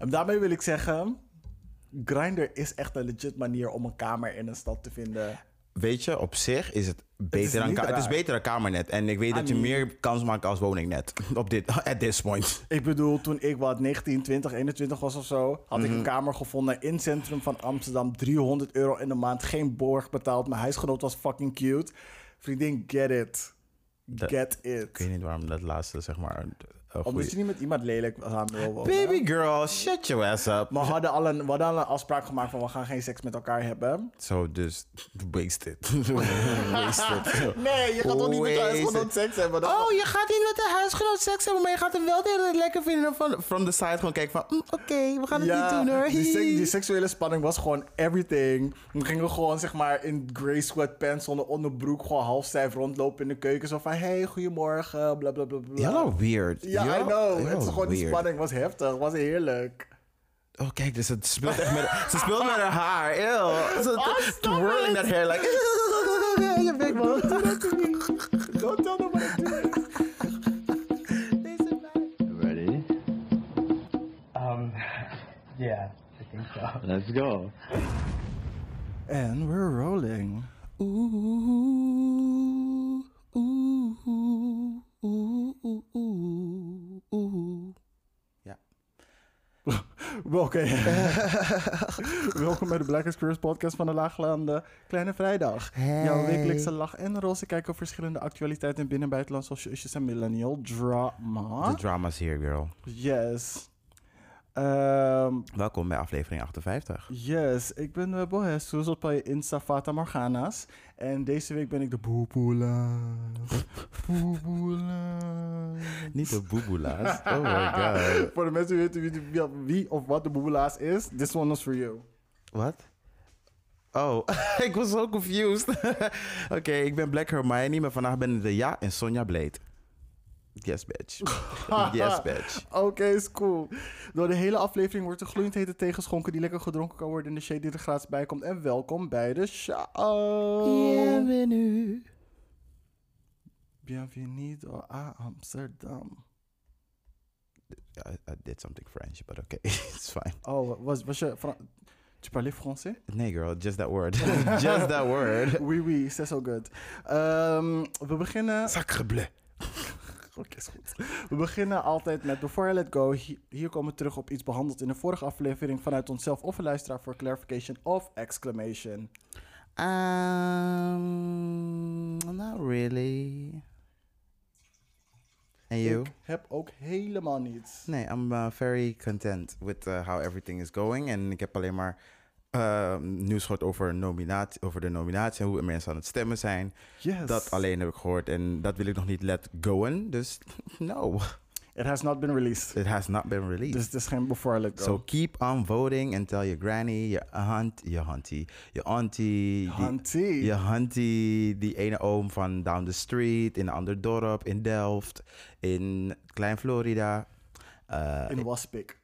En daarmee wil ik zeggen, Grindr is echt een legit manier om een kamer in een stad te vinden. Weet je, op zich is het beter dan niet ka- het is beter dan kamernet. En ik weet dat je meer kans maakt als woningnet. Op dit, at this point. Ik bedoel, toen ik wat 19, 20, 21 was of zo, had ik een kamer gevonden in het centrum van Amsterdam. 300 euro in de maand, geen borg betaald. Mijn huisgenoot was fucking cute. Vriendin, get it. Dat- Get it. Ik weet niet waarom dat laatste, zeg maar, Omdat goeie... je niet met iemand lelijk wil wonen. Baby girl, shut your ass up. Maar we hadden, al een, we hadden al een afspraak gemaakt van we gaan geen seks met elkaar hebben. Zo, dus wasted. wasted. Nee, je gaat toch niet met je huisgenoot seks hebben? Oh, je gaat niet met de huisgenoot seks hebben, maar je gaat hem wel de hele tijd lekker vinden. Van, from the side gewoon kijken van, mm, oké, we gaan het niet doen hoor. Die, sek- die seksuele spanning was gewoon everything. We gingen gewoon zeg maar in grey sweatpants zonder onderbroek gewoon half stijf rondlopen in de keuken. Zo van, hey, goedemorgen, bla bla bla bla. Jalla weird. Ja, Jalla- I know. jalla Het is gewoon die weird. spanning was heftig, was heerlijk. Oh, kijk, dus het speelt echt met... ze speelt met haar haar. Ew. Ze Oh, twirling that hair like... je bek, man. Don't tell nobody I do it. Ready? Um, yeah, I think so. Let's go. And we're rolling. Oeh, oeh, oeh, oeh, oeh, oeh, oeh. Ja. Oké. Welkom bij de Black Experience podcast van de Laaglanden Kleine Vrijdag. Jouw wekelijkse lach en roze kijk op verschillende actualiteiten in binnen- en buitenland zoals showbiz en millennial drama. The drama's here, girl. Yes. Ehm, Welkom bij aflevering 58. yes, ik ben uh, Bohes, zoals op je Insta Fata Morgana's. En deze week ben ik de boeboelaas. Boeboelaas. Niet de boeboela's. Oh my god. Voor de mensen die weten wie, wie, wie of wat de boeboelaas is, this one is for you. Wat? Oh, ik was zo confused. Oké, ik ben Black Hermione, maar vandaag ben ik de Ja en Sonja Blade. Yes, bitch. yes, bitch. Oké, is cool. Door de hele aflevering wordt er gloeiend hete tegenschonken die lekker gedronken kan worden in de shade die er gratis bij komt. En welkom bij de show. Bienvenue. Bienvenue à Amsterdam. I, I did something French, but okay, it's fine. Oh, was, was je... Fran- Tu parlais français? Nee, girl, just that word. just that word. Oui, oui, c'est so good. Ehm, we beginnen... Sacre bleu. Oké, is goed. We beginnen altijd met Before I Let Go. Hi- Hier komen we terug op iets behandeld in de vorige aflevering vanuit onszelf of een luisteraar voor clarification of exclamation. Um, not really. And you? Ik heb ook helemaal niets. Nee, I'm uh, very content with uh, how everything is going. En ik heb alleen maar uh, nieuws gehoord over, nominatie, over de nominatie en hoe mensen aan het stemmen zijn. Yes. Dat alleen heb ik gehoord en dat wil ik nog niet let goen. Dus no, It has not been released. it has not been released. Dus het is geen Before I Let Go. So keep on voting and tell your granny, your aunt, your auntie, your auntie, die- Auntie. je auntie, die ene oom van down the street, in een ander dorp, in Delft, in Klein Florida. Uh, In Waspik.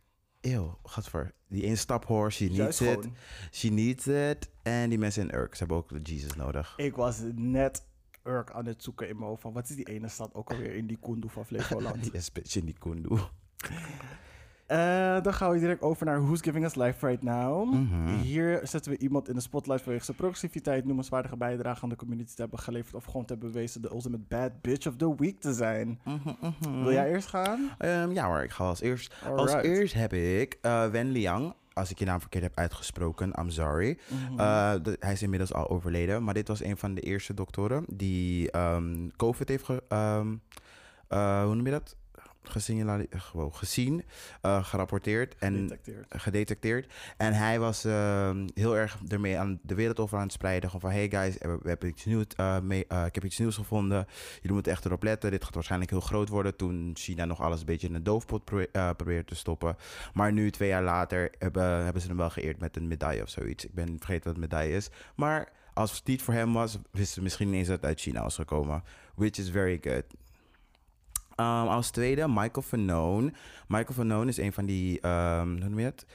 Eeuw, gadver. Die ene staphoor, she needs Juist it. gewoon. She needs it. En die mensen in Urk, ze hebben ook Jesus nodig. Ik was net Urk aan het zoeken in mijn hoofd van... Wat is die ene stad ook alweer in die Kundu van Flevoland? Yes, bitch, in die kundu. Eh, dan gaan we direct over naar Who's Giving Us Life Right Now. Hier zetten we iemand in de spotlight vanwege zijn progressiviteit, noemenswaardige bijdrage aan de community te hebben geleverd of gewoon te hebben bewezen de ultimate bad bitch of the week te zijn. Wil jij eerst gaan? Ehm, ja hoor, ik ga als eerst. Als eerst heb ik eh, Wen Liang. Als ik je naam verkeerd heb uitgesproken, I'm sorry. Eh, de- hij is inmiddels al overleden. Maar dit was een van de eerste doktoren die ehm, COVID heeft ge, ehm, eh, hoe noem je dat? Gesignale- gewoon gezien, eh, gerapporteerd en Gedetecteerd. gedetecteerd. En hij was ehm, heel erg ermee aan de wereld over aan het spreiden. Gewoon van, hey guys, we, we hebben iets nieuws, eh, mee, eh, ik heb iets nieuws gevonden. Jullie moeten echt erop letten. Dit gaat waarschijnlijk heel groot worden. Toen China nog alles een beetje in een doofpot probeer- eh, probeert te stoppen. Maar nu, twee jaar later, hebben, hebben ze hem wel geëerd met een medaille of zoiets. Ik ben vergeten wat een medaille is. Maar als het niet voor hem was, wisten ze misschien niet eens dat het uit China was gekomen. Which is very good. Um, als tweede, Michael Fanone. Michael Fanone is een van die, um, hoe noem je het?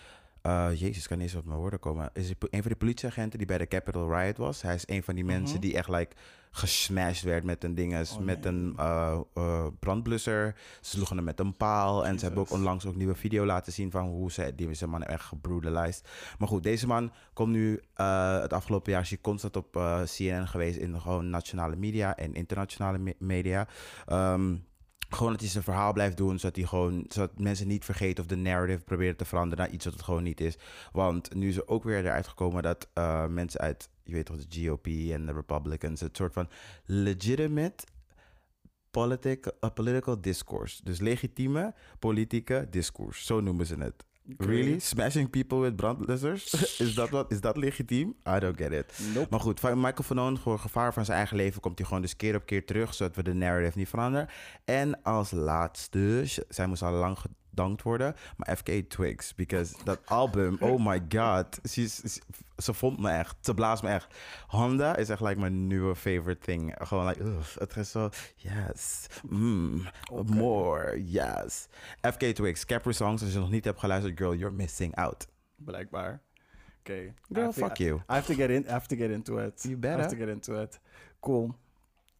eh, Jezus, kan niet eens op mijn woorden komen. Is een van de politieagenten die bij de Capitol Riot was. Hij is een van die mensen die echt like gesmashed werd met een dinges, Oh, met een eh, brandblusser. Ze sloegen hem met een paal. En ze hebben ook onlangs ook nieuwe video laten zien van hoe ze die zijn man echt gebrutalized. Maar goed, deze man komt nu het afgelopen jaar is hij constant op CNN geweest in gewoon nationale media en internationale me- media. Ehm, gewoon dat hij zijn verhaal blijft doen, zodat, hij gewoon, zodat mensen niet vergeten of de narrative proberen te veranderen naar iets wat het gewoon niet is. Want nu is er ook weer eruit gekomen dat eh, mensen uit, je weet toch, de GOP en de Republicans, het soort van legitimate politic, uh, political discourse. Dus legitieme politieke discours, zo noemen ze het. Really? Smashing people with brandblussers? is, dat wat, is dat legitiem? I don't get it. Nope. Maar goed, van Michael Vernon, voor gevaar van zijn eigen leven, komt hij gewoon dus keer op keer terug, zodat we de narrative niet veranderen. En als laatste, zij moest al lang gedankt worden, maar FK Twigs, because dat album, oh my god, ze, is- ze, vond me echt, ze blaast me echt. Honda is echt like mijn nieuwe favorite thing. Gewoon like, ugh, het is zo, yes, mm, more, yes. FK Twigs, Capri Songs, als je nog niet hebt geluisterd, girl, you're missing out. Blijkbaar. Oké. I Girl, to- fuck you. I have to get in. I have to get into it. You I better. have to get into it. Cool.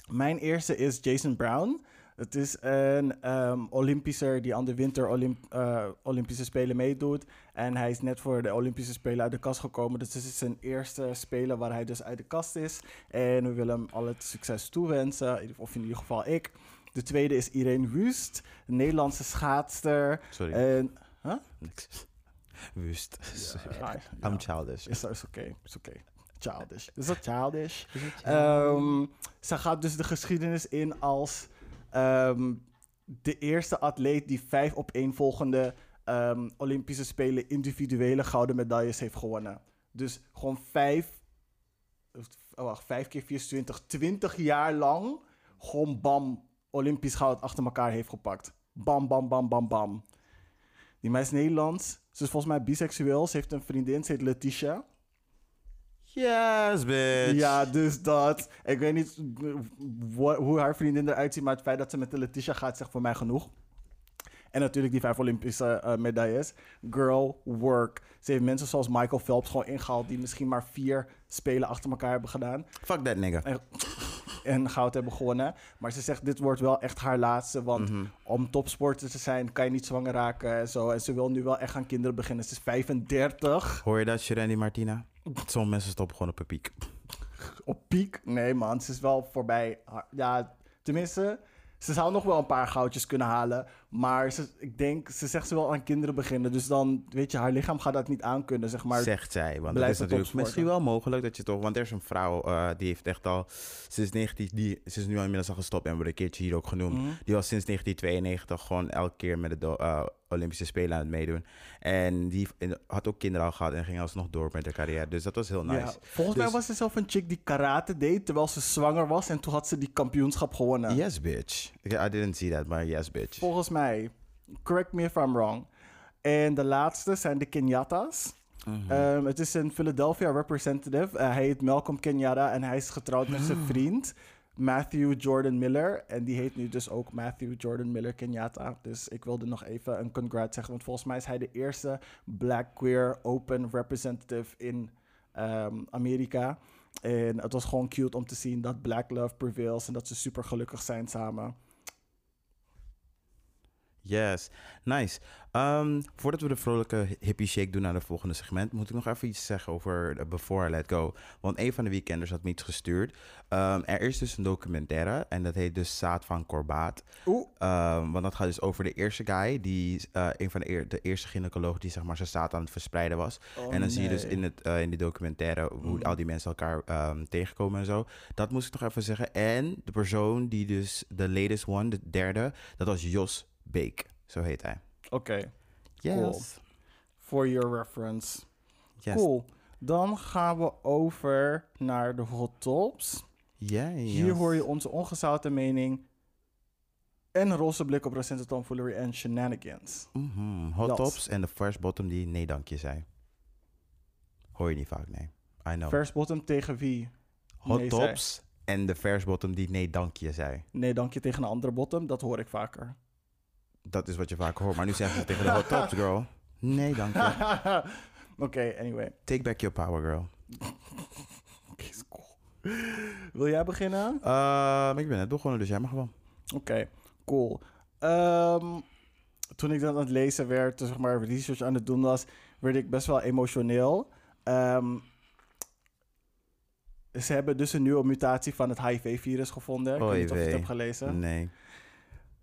Mijn eerste is Jason Brown. Het is een ehm Olympischer die aan de winter Olymp eh, Olympische Spelen meedoet. En hij is net voor de Olympische Spelen uit de kast gekomen. Dus dit is zijn eerste Spelen waar hij dus uit de kast is. En we willen hem al het succes toewensen. Of in ieder geval ik. De tweede is Irene Wust, een Nederlandse schaatster. Sorry. En, huh? Niks. Wust. I'm childish. Is is oké, is oké. Childish. Is dat childish? Ehm, ze gaat dus de geschiedenis in als ehm, de eerste atleet die vijf opeenvolgende ehm Olympische Spelen individuele gouden medailles heeft gewonnen. Dus gewoon vijf, oh wacht, vijf keer 24, 20 jaar lang gewoon bam, Olympisch goud achter elkaar heeft gepakt. Bam, bam, bam, bam, bam. Die meid is Nederlands. Ze is volgens mij biseksueel. Ze heeft een vriendin, ze heet Letitia. Yes, bitch. Ja, dus dat. Ik weet niet hoe haar vriendin eruit ziet, maar het feit dat ze met de Letitia gaat, zegt voor mij genoeg. En natuurlijk die vijf Olympische eh, medailles. Girl, work. Ze heeft mensen zoals Michael Phelps gewoon ingehaald, die misschien maar vier spelen achter elkaar hebben gedaan. Fuck that nigga. En, en goud hebben gewonnen. Maar ze zegt, dit wordt wel echt haar laatste. Want Mhm. om topsporter te zijn, kan je niet zwanger raken en zo. En ze wil nu wel echt aan kinderen beginnen. Ze is 35. Hoor je dat, Shereni Martina? Sommige mensen stoppen gewoon op een piek. Op piek? Nee man, ze is wel voorbij. Ja, tenminste, ze zou nog wel een paar goudjes kunnen halen. Maar ze, ik denk, ze zegt ze wil aan kinderen beginnen. Dus dan, weet je, haar lichaam gaat dat niet aankunnen, zeg maar. Zegt zij. Want dat blijft is natuurlijk misschien wel mogelijk dat je toch... Want er is een vrouw, eh, die heeft echt al sinds 19... Die, ze is nu al inmiddels al gestopt en wordt een keertje hier ook genoemd. Mhm. Die was sinds 1992 gewoon elke keer met de eh, Olympische Spelen aan het meedoen. En die had ook kinderen al gehad en ging alsnog door met haar carrière. Dus dat was heel nice. Ja, volgens mij Dus- was er zelf een chick die karate deed terwijl ze zwanger was. En toen had ze die kampioenschap gewonnen. Yes, bitch. I didn't see that, maar yes, bitch. Volgens mij. Correct me if I'm wrong. En de laatste zijn de Kenyatta's. Ehm, het is een Philadelphia representative. Eh, hij heet Malcolm Kenyatta en hij is getrouwd met Ah. zijn vriend Matthew Jordan Miller. En die heet nu dus ook Matthew Jordan Miller Kenyatta. Dus ik wilde nog even een congrats zeggen. Want volgens mij is hij de eerste black queer open representative in ehm, Amerika. En het was gewoon cute om te zien dat black love prevails en dat ze super gelukkig zijn samen. Yes, nice. Ehm, voordat we de vrolijke hippie shake doen naar de volgende segment, moet ik nog even iets zeggen over Before I Let Go. Want een van de weekenders had me iets gestuurd. Ehm, er is dus een documentaire en dat heet dus Zaad van Korbaat. Oeh. Ehm, want dat gaat dus over de eerste guy, die eh, een van de, eer- de eerste gynaecoloog die zeg maar zijn zaad aan het verspreiden was. Oh, en dan zie je dus in, het, eh, in die documentaire hoe Mm. al die mensen elkaar tegenkomen en zo. Dat moest ik nog even zeggen. En de persoon die dus de latest one, de derde, dat was Jos Beek. Zo heet hij. Oké, Yes. Cool. for your reference. Yes. Cool. Dan gaan we over naar de hot tops. Ja, Hier yes. hoor je onze ongezouten mening en een roze blik op recente tomfoolery en shenanigans. Mhm. Hot Dat. tops en de first bottom die nee dankje zei. Hoor je niet vaak, nee. I know. First bottom tegen wie? Hot nee zei. tops en de first bottom die nee dankje zei. Nee, dank je tegen een andere bottom. Dat hoor ik vaker. Dat is wat je vaak hoort. Maar nu zeggen ze tegen de hot tops, girl. Nee, dank je. Oké, anyway. Take back your power, girl. Oké, is cool. Wil jij beginnen? Ehm, ik ben net begonnen, dus jij mag wel. Oké, cool. Ehm, toen ik dat aan het lezen werd, dus zeg maar research aan het doen was, werd ik best wel emotioneel. Ehm, ze hebben dus een nieuwe mutatie van het HIV-virus gevonden. Ik weet niet of je het hebt gelezen. Nee.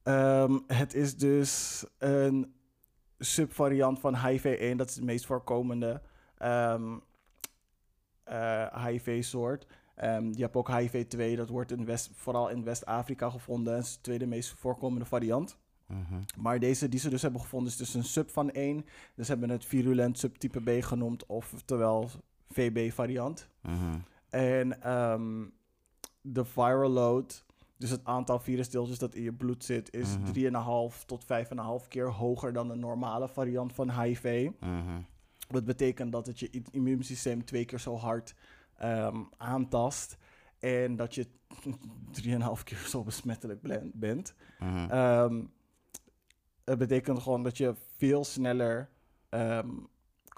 Ehm, het is dus een subvariant van HIV-1. Dat is de meest voorkomende ehm, eh, HIV-soort. Ehm, je hebt ook HIV-2. Dat wordt in West, vooral in West-Afrika gevonden. Dat is de tweede meest voorkomende variant. Mhm. Maar deze die ze dus hebben gevonden is dus een sub van 1. Dus ze hebben het virulent subtype B genoemd. Oftewel VB-variant. Mhm. En de viral load, dus het aantal virusdeeltjes dat in je bloed zit, is Mhm. 3,5 tot 5,5 keer hoger dan de normale variant van HIV. Mhm. Dat betekent dat het je immuunsysteem twee keer zo hard ehm, aantast. En dat je 3,5 keer zo besmettelijk bent. Mhm. Ehm, het betekent gewoon dat je veel sneller ehm,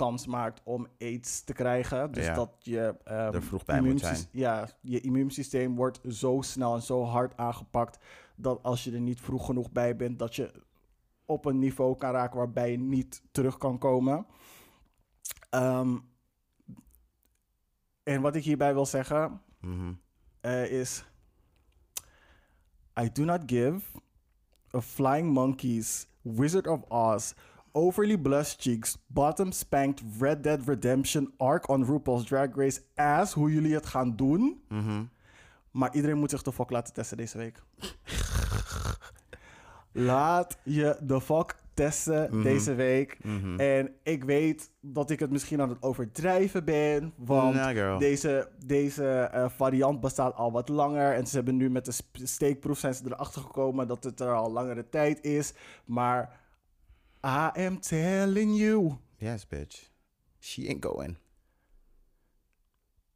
kans maakt om aids te krijgen. Dus Ja. dat je, ehm, Er vroeg bij moet zijn. Ja, je immuunsysteem wordt zo snel en zo hard aangepakt dat als je er niet vroeg genoeg bij bent, dat je op een niveau kan raken waarbij je niet terug kan komen. Ehm, en wat ik hierbij wil zeggen, Mhm. uh, is I do not give a flying monkeys, Wizard of Oz, overly blushed cheeks, bottom spanked Red Dead Redemption arc on RuPaul's Drag Race ass hoe jullie het gaan doen. Mhm. Maar iedereen moet zich de fuck laten testen deze week. Laat je de fuck testen Mhm. deze week. Mhm. En ik weet dat ik het misschien aan het overdrijven ben. Want deze, deze eh, variant bestaat al wat langer. En ze hebben nu met de steekproef zijn ze erachter gekomen dat het er al langere tijd is. Maar I am telling you, Yes, bitch. She ain't going.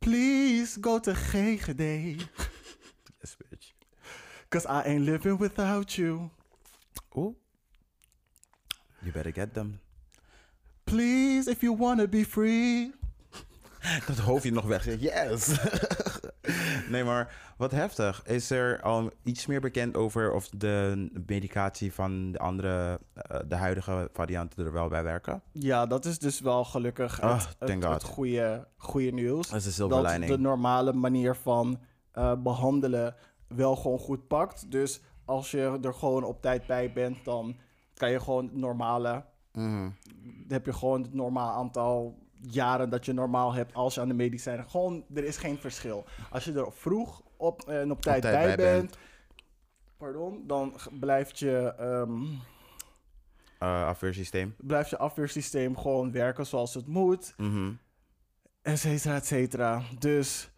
please go to GGD. Yes, bitch. Cause I ain't living without you. Oeh. You better get them. Please, if you wanna be free. Dat hoofdje nog weg. Yes! nee, maar wat heftig. Is er al iets meer bekend over of de medicatie van de andere, eh, de huidige varianten er wel bij werken? Ja, dat is dus wel gelukkig Ah, het, thank het, goede, goede nieuws. Dat is de silver dat lining. de normale manier van eh, behandelen wel gewoon goed pakt. Dus als je er gewoon op tijd bij bent, dan kan je gewoon het normale... Mhm. Dan heb je gewoon het normaal aantal jaren dat je normaal hebt als je aan de medicijnen... Gewoon, er is geen verschil. Als je er vroeg op, en op tijd, tijd bij, bij bent... Pardon, dan blijft je... ehm, Eh, afweersysteem. blijft je afweersysteem gewoon werken zoals het moet. Mhm. et cetera, et cetera. Dus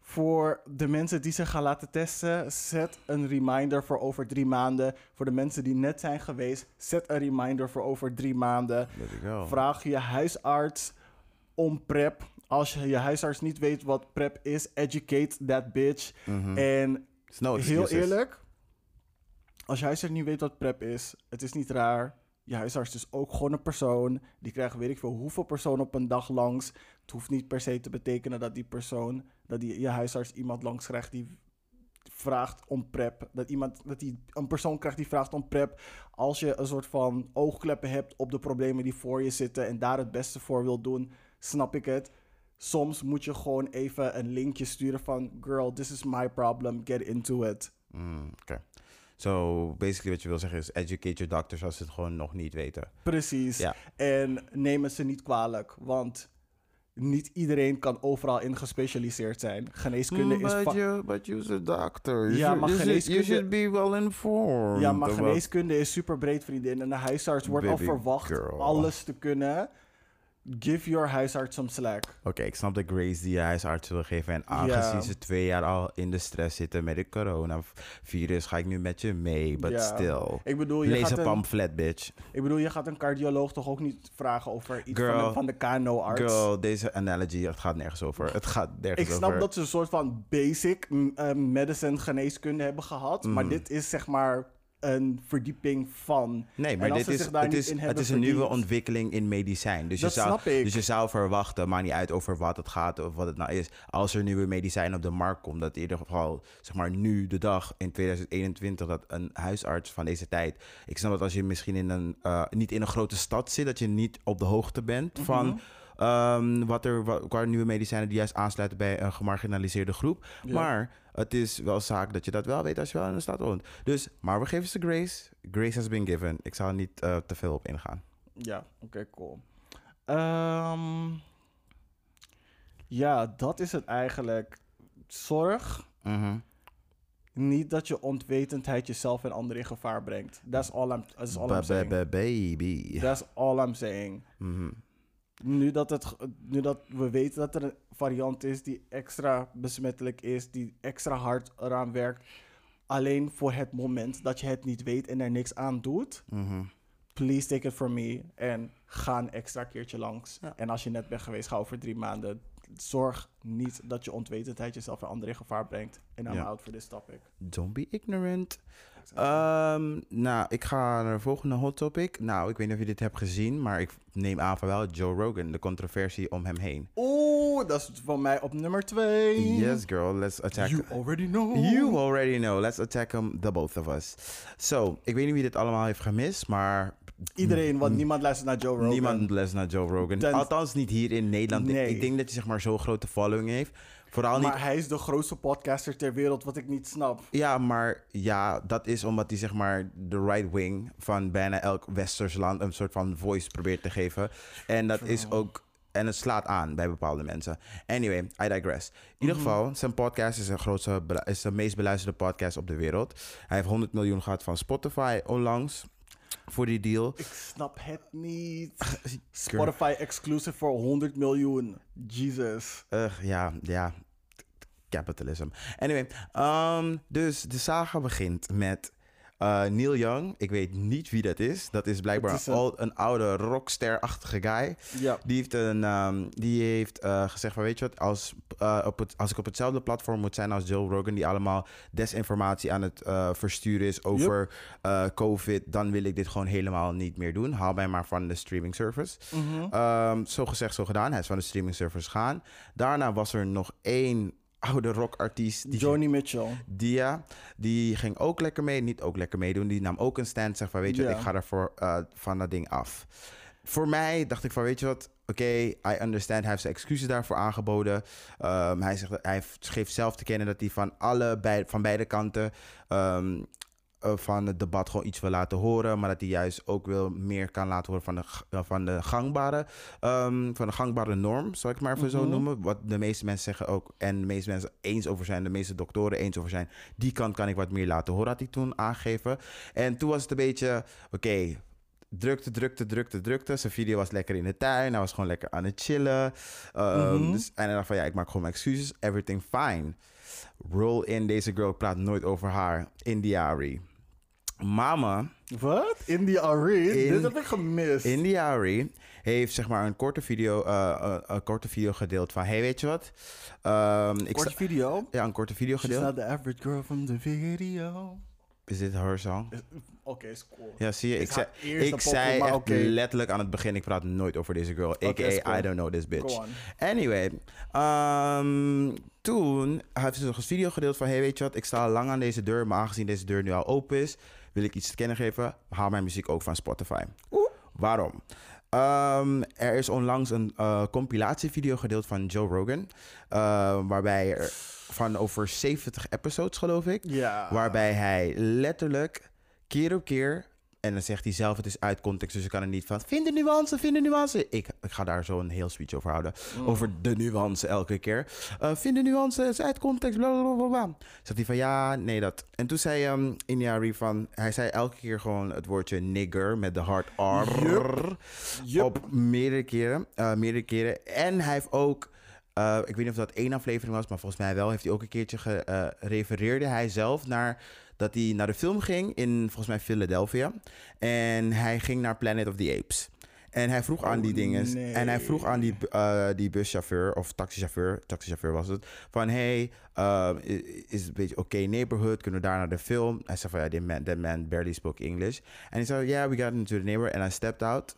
voor de mensen die zich gaan laten testen, zet een reminder voor over drie maanden. Voor de mensen die net zijn geweest, zet een reminder voor over drie maanden. Vraag je huisarts om PrEP. Als je je huisarts niet weet wat PrEP is, educate that bitch. Mhm. En no heel eerlijk, als je huisarts niet weet wat PrEP is, het is niet raar. Je huisarts is ook gewoon een persoon. Die krijgt weet ik veel hoeveel personen op een dag langs. Het hoeft niet per se te betekenen dat die persoon, dat die, je huisarts iemand langs krijgt die vraagt om PrEP. Dat, iemand, dat die een persoon krijgt die vraagt om PrEP. Als je een soort van oogkleppen hebt op de problemen die voor je zitten en daar het beste voor wil doen, snap ik het. Soms moet je gewoon even een linkje sturen van... Girl, this is my problem, get into it. Mm, Oké. So, basically wat je wil zeggen is educate your doctors als ze het gewoon nog niet weten. Precies. Ja. En neem het ze niet kwalijk, want niet iedereen kan overal in gespecialiseerd zijn. Geneeskunde is... va- Mm, you, but you're a doctor. You Ja, should- maar you should- geneeskunde- You should be well informed. Ja, maar geneeskunde is super breed, vriendin. En de huisarts wordt al verwacht girl. alles te kunnen. Give your huisarts some slack. Oké, ik snap de grace die je huisarts wil geven. En aangezien ze twee jaar al in de stress zitten met het coronavirus, ga ik nu met je mee. But Ja. still. Ik bedoel, je Lees gaat een pamflet, bitch. ik bedoel, je gaat een cardioloog toch ook niet vragen over iets van de, van de KNO-arts? Girl, deze analogy, het gaat nergens over. Het gaat nergens Ik over. snap dat ze een soort van basic eh, medicine geneeskunde hebben gehad. Maar Mm. dit is zeg maar een verdieping van. Nee, maar dit is, het is, het is een nieuwe ontwikkeling in medicijn. Dus, Dat je zou, snap ik. dus je zou verwachten, maakt niet uit over wat het gaat of wat het nou is. Als er nieuwe medicijn op de markt komt, dat in ieder geval, zeg maar nu de dag in 2021, dat een huisarts van deze tijd. Ik snap dat als je misschien in een, eh, niet in een grote stad zit, dat je niet op de hoogte bent Mhm. van. Ehm, wat er qua nieuwe medicijnen die juist aansluiten bij een gemarginaliseerde groep. Ja. Maar het is wel zaak dat je dat wel weet als je wel in de stad woont. Dus, maar we geven ze grace. Grace has been given. Ik zal er niet eh, te veel op ingaan. Ja, oké, cool. Ehm, ja, dat is het eigenlijk. Zorg Mhm. niet dat je onwetendheid jezelf en anderen in gevaar brengt. That's all I'm, that's all I'm Ba- ba- saying. ba- Baby. That's all I'm saying. Mhm. Nu dat, het, nu dat we weten dat er een variant is die extra besmettelijk is, die extra hard eraan werkt, alleen voor het moment dat je het niet weet en er niks aan doet, Mhm. please take it from me en ga een extra keertje langs. Ja. En als je net bent geweest, ga over drie maanden. Zorg niet dat je onwetendheid jezelf en anderen in gevaar brengt. En I'm Ja. out for this topic. Don't be ignorant. Ehm, nou, ik ga naar de volgende hot topic. Nou, ik weet niet of je dit hebt gezien, maar ik neem aan van wel Joe Rogan, de controversie om hem heen. Oeh, dat is van mij op nummer twee. Yes, girl, let's attack. You already know. You already know. Let's attack him, the both of us. So, ik weet niet wie dit allemaal heeft gemist, maar Iedereen, want niemand luistert naar Joe Rogan. niemand les naar Joe Rogan. Ten- Althans, niet hier in Nederland. Nee. Ik denk dat hij zeg maar zo'n grote following heeft. Vooral niet Maar hij is de grootste podcaster ter wereld, wat ik niet snap. Ja, maar ja, dat is omdat hij zeg maar de right wing van bijna elk westers land een soort van voice probeert te geven. En dat is ook. En het slaat aan bij bepaalde mensen. Anyway, I digress. In ieder geval, zijn podcast is, een grootste, is de meest beluisterde podcast op de wereld. Hij heeft 100 miljoen gehad van Spotify onlangs voor die deal. Ik snap het niet. Spotify exclusive voor 100 miljoen. Jesus. Ugh, ja, ja. Capitalism. Anyway, ehm, dus de saga begint met eh, Neil Young. Ik weet niet wie dat is. Dat is blijkbaar is een, al- een oude rockster-achtige guy. Ja. Die heeft, een, ehm, die heeft eh, gezegd van, weet je wat, als, eh, op het, als ik op hetzelfde platform moet zijn als Joe Rogan, die allemaal desinformatie aan het versturen is over COVID, dan wil ik dit gewoon helemaal niet meer doen. Haal mij maar van de streaming service. Mhm. Ehm, zo gezegd, zo gedaan. Hij is van de streaming service gegaan. Daarna was er nog één oude rockartiest. Die Joni Mitchell. Dia, die ging ook lekker mee. Niet ook lekker meedoen. Die nam ook een stand. Zeg van, weet je wat, Ja. ik ga ervoor eh, van dat ding af. Voor mij dacht ik van, weet je wat, oké, I understand. Hij heeft zijn excuses daarvoor aangeboden. Ehm, hij, zegt, dat- hij geeft zelf te kennen dat hij van, alle, bij, van beide kanten ehm, eh, van het debat gewoon iets wil laten horen. Maar dat hij juist ook wil meer kan laten horen van de, eh, van de gangbare, ehm, van de gangbare norm, zal ik het maar even zo Mhm. noemen. Wat de meeste mensen zeggen ook, en de meeste mensen eens over zijn, de meeste doktoren eens over zijn. Die kant kan ik wat meer laten horen, had hij toen aangegeven. En toen was het een beetje, oké, drukte, drukte, drukte, drukte. Zijn video was lekker in de tuin. Hij was gewoon lekker aan het chillen. Ehm, Mhm. dus, en hij dacht van, ja, ik maak gewoon mijn excuses. Everything fine. Roll in, deze girl praat nooit over haar. Indiari. Mama, Wat? India Arie? In- Dit heb ik gemist. Indiari heeft zeg maar een korte video, eh, eh, een korte video gedeeld van, hey, weet je wat? Ik Korte video. ja, een korte video She's gedeeld. not the average girl from the video. Is dit haar song? Oké, is cool. Ja, zie je, ik zei, ik zei echt letterlijk aan het begin, ik praat nooit over deze girl. A.k.a. cool. I don't know this bitch. Anyway, ehm, toen heeft ze nog een video gedeeld van... Hey, weet je wat, ik sta al lang aan deze deur... maar aangezien deze deur nu al open is... wil ik iets te kennen geven. Haal mijn muziek ook van Spotify. Waarom? Ehm, er is onlangs een eh, compilatievideo gedeeld van Joe Rogan... eh, waarbij er van over 70 episodes, geloof ik... Ja. Waarbij hij letterlijk keer op keer. En dan zegt hij zelf, het is uit context, dus ik kan er niet van. Vind de nuance, vind de nuance. Ik, ik ga daar zo een heel speech over houden. Over de nuance elke keer. Eh vind de nuance, het is uit context, bla bla bla bla. Zegt hij van ja, nee dat. En toen zei um, Inyari van, hij zei elke keer gewoon het woordje nigger met de hard R. Op meerdere keren, eh, meerdere keren. En hij heeft ook, eh, ik weet niet of dat één aflevering was, maar volgens mij wel, heeft hij ook een keertje gerefereerde hij zelf naar dat hij naar de film ging in volgens mij Philadelphia. En hij ging naar Planet of the Apes. En hij vroeg aan die dingen. nee. En hij vroeg aan die, eh, die buschauffeur of taxichauffeur, taxichauffeur was het, van hey, uh, is het een beetje oké neighborhood? Kunnen we daar naar de film? Hij zei van ja, that man, that man barely spoke English. En hij zei yeah, we got into the neighborhood and I stepped out.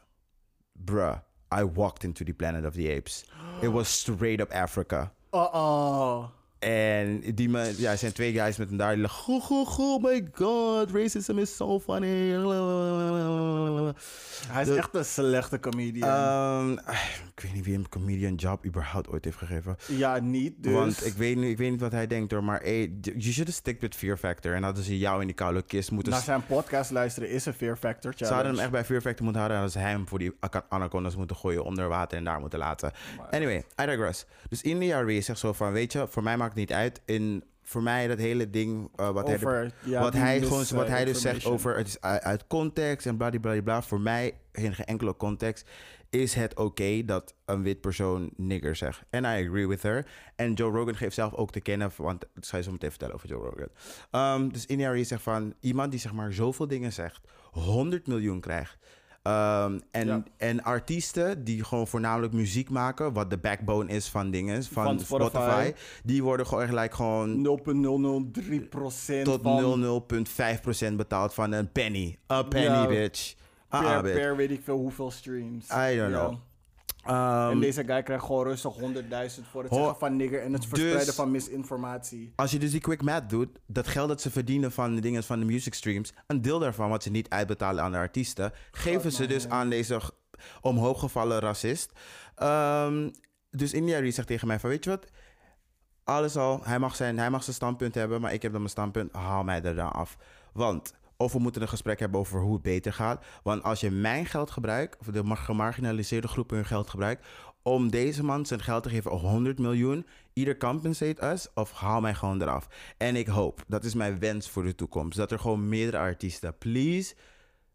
Bruh, I walked into the Planet of the Apes. It was straight up Africa. Uh-oh. En die man, ja, er zijn twee guys met een daar die lachen, "Goh, goh, goh, oh my god, racism is so funny. Hij is De- echt een slechte comedian. Ehm, ik weet niet wie een comedian job überhaupt ooit heeft gegeven. ja, niet. Dus. Want ik weet, niet- ik weet niet wat hij denkt hoor, maar hey, you should stick with Fear Factor. En hadden ze jou in die koude kist moeten... Naar zijn podcast luisteren is een Fear Factor challenge. Ze hadden hem echt bij Fear Factor moeten houden. En hadden ze hem voor die anacondas moeten gooien onder water en daar moeten laten. Anyway, I digress. Dus India Ray zegt zo van, weet je, voor mij maakt niet uit. In, voor mij dat hele ding, eh, wat, hij, ja, wat, hij mis- gewoon, wat eh, hij dus zegt over, het is uit, context en bladibladibla. Voor mij, in geen enkele context, is het oké dat een wit persoon nigger zegt. En I agree with her. En Joe Rogan geeft zelf ook te kennen, want dat ga je zo meteen vertellen over Joe Rogan. Ehm, dus India Ray zegt van, iemand die zeg maar zoveel dingen zegt, 100 miljoen krijgt. Ehm, en, Ja. en artiesten die gewoon voornamelijk muziek maken, wat de backbone is van dingen, van, Van Spotify. Spotify. die worden gewoon gelijk gewoon 0,003% tot van 0,0,5% betaald van een penny. A penny, Ja. bitch. Ah, per, ah, bitch. per weet ik veel hoeveel streams. I don't know. Ehm, en deze guy krijgt gewoon rustig 100.000 voor het zeggen van nigger en het verspreiden Dus- van misinformatie. als je dus die quick math doet, dat geld dat ze verdienen van de dingen van de music streams, een deel daarvan wat ze niet uitbetalen aan de artiesten, geven ze dus aan deze omhooggevallen racist. Ehm, dus India zegt tegen mij van, weet je wat? Alles al, hij mag, zijn, hij mag zijn standpunt hebben, maar ik heb dan mijn standpunt, haal mij er dan af. Want, of we moeten een gesprek hebben over hoe het beter gaat. Want als je mijn geld gebruikt, of de mar- gemarginaliseerde groepen hun geld gebruikt, om deze man zijn geld te geven, 100 miljoen, either compensate us of haal mij gewoon eraf. En ik hoop, dat is mijn wens voor de toekomst, dat er gewoon meerdere artiesten, please,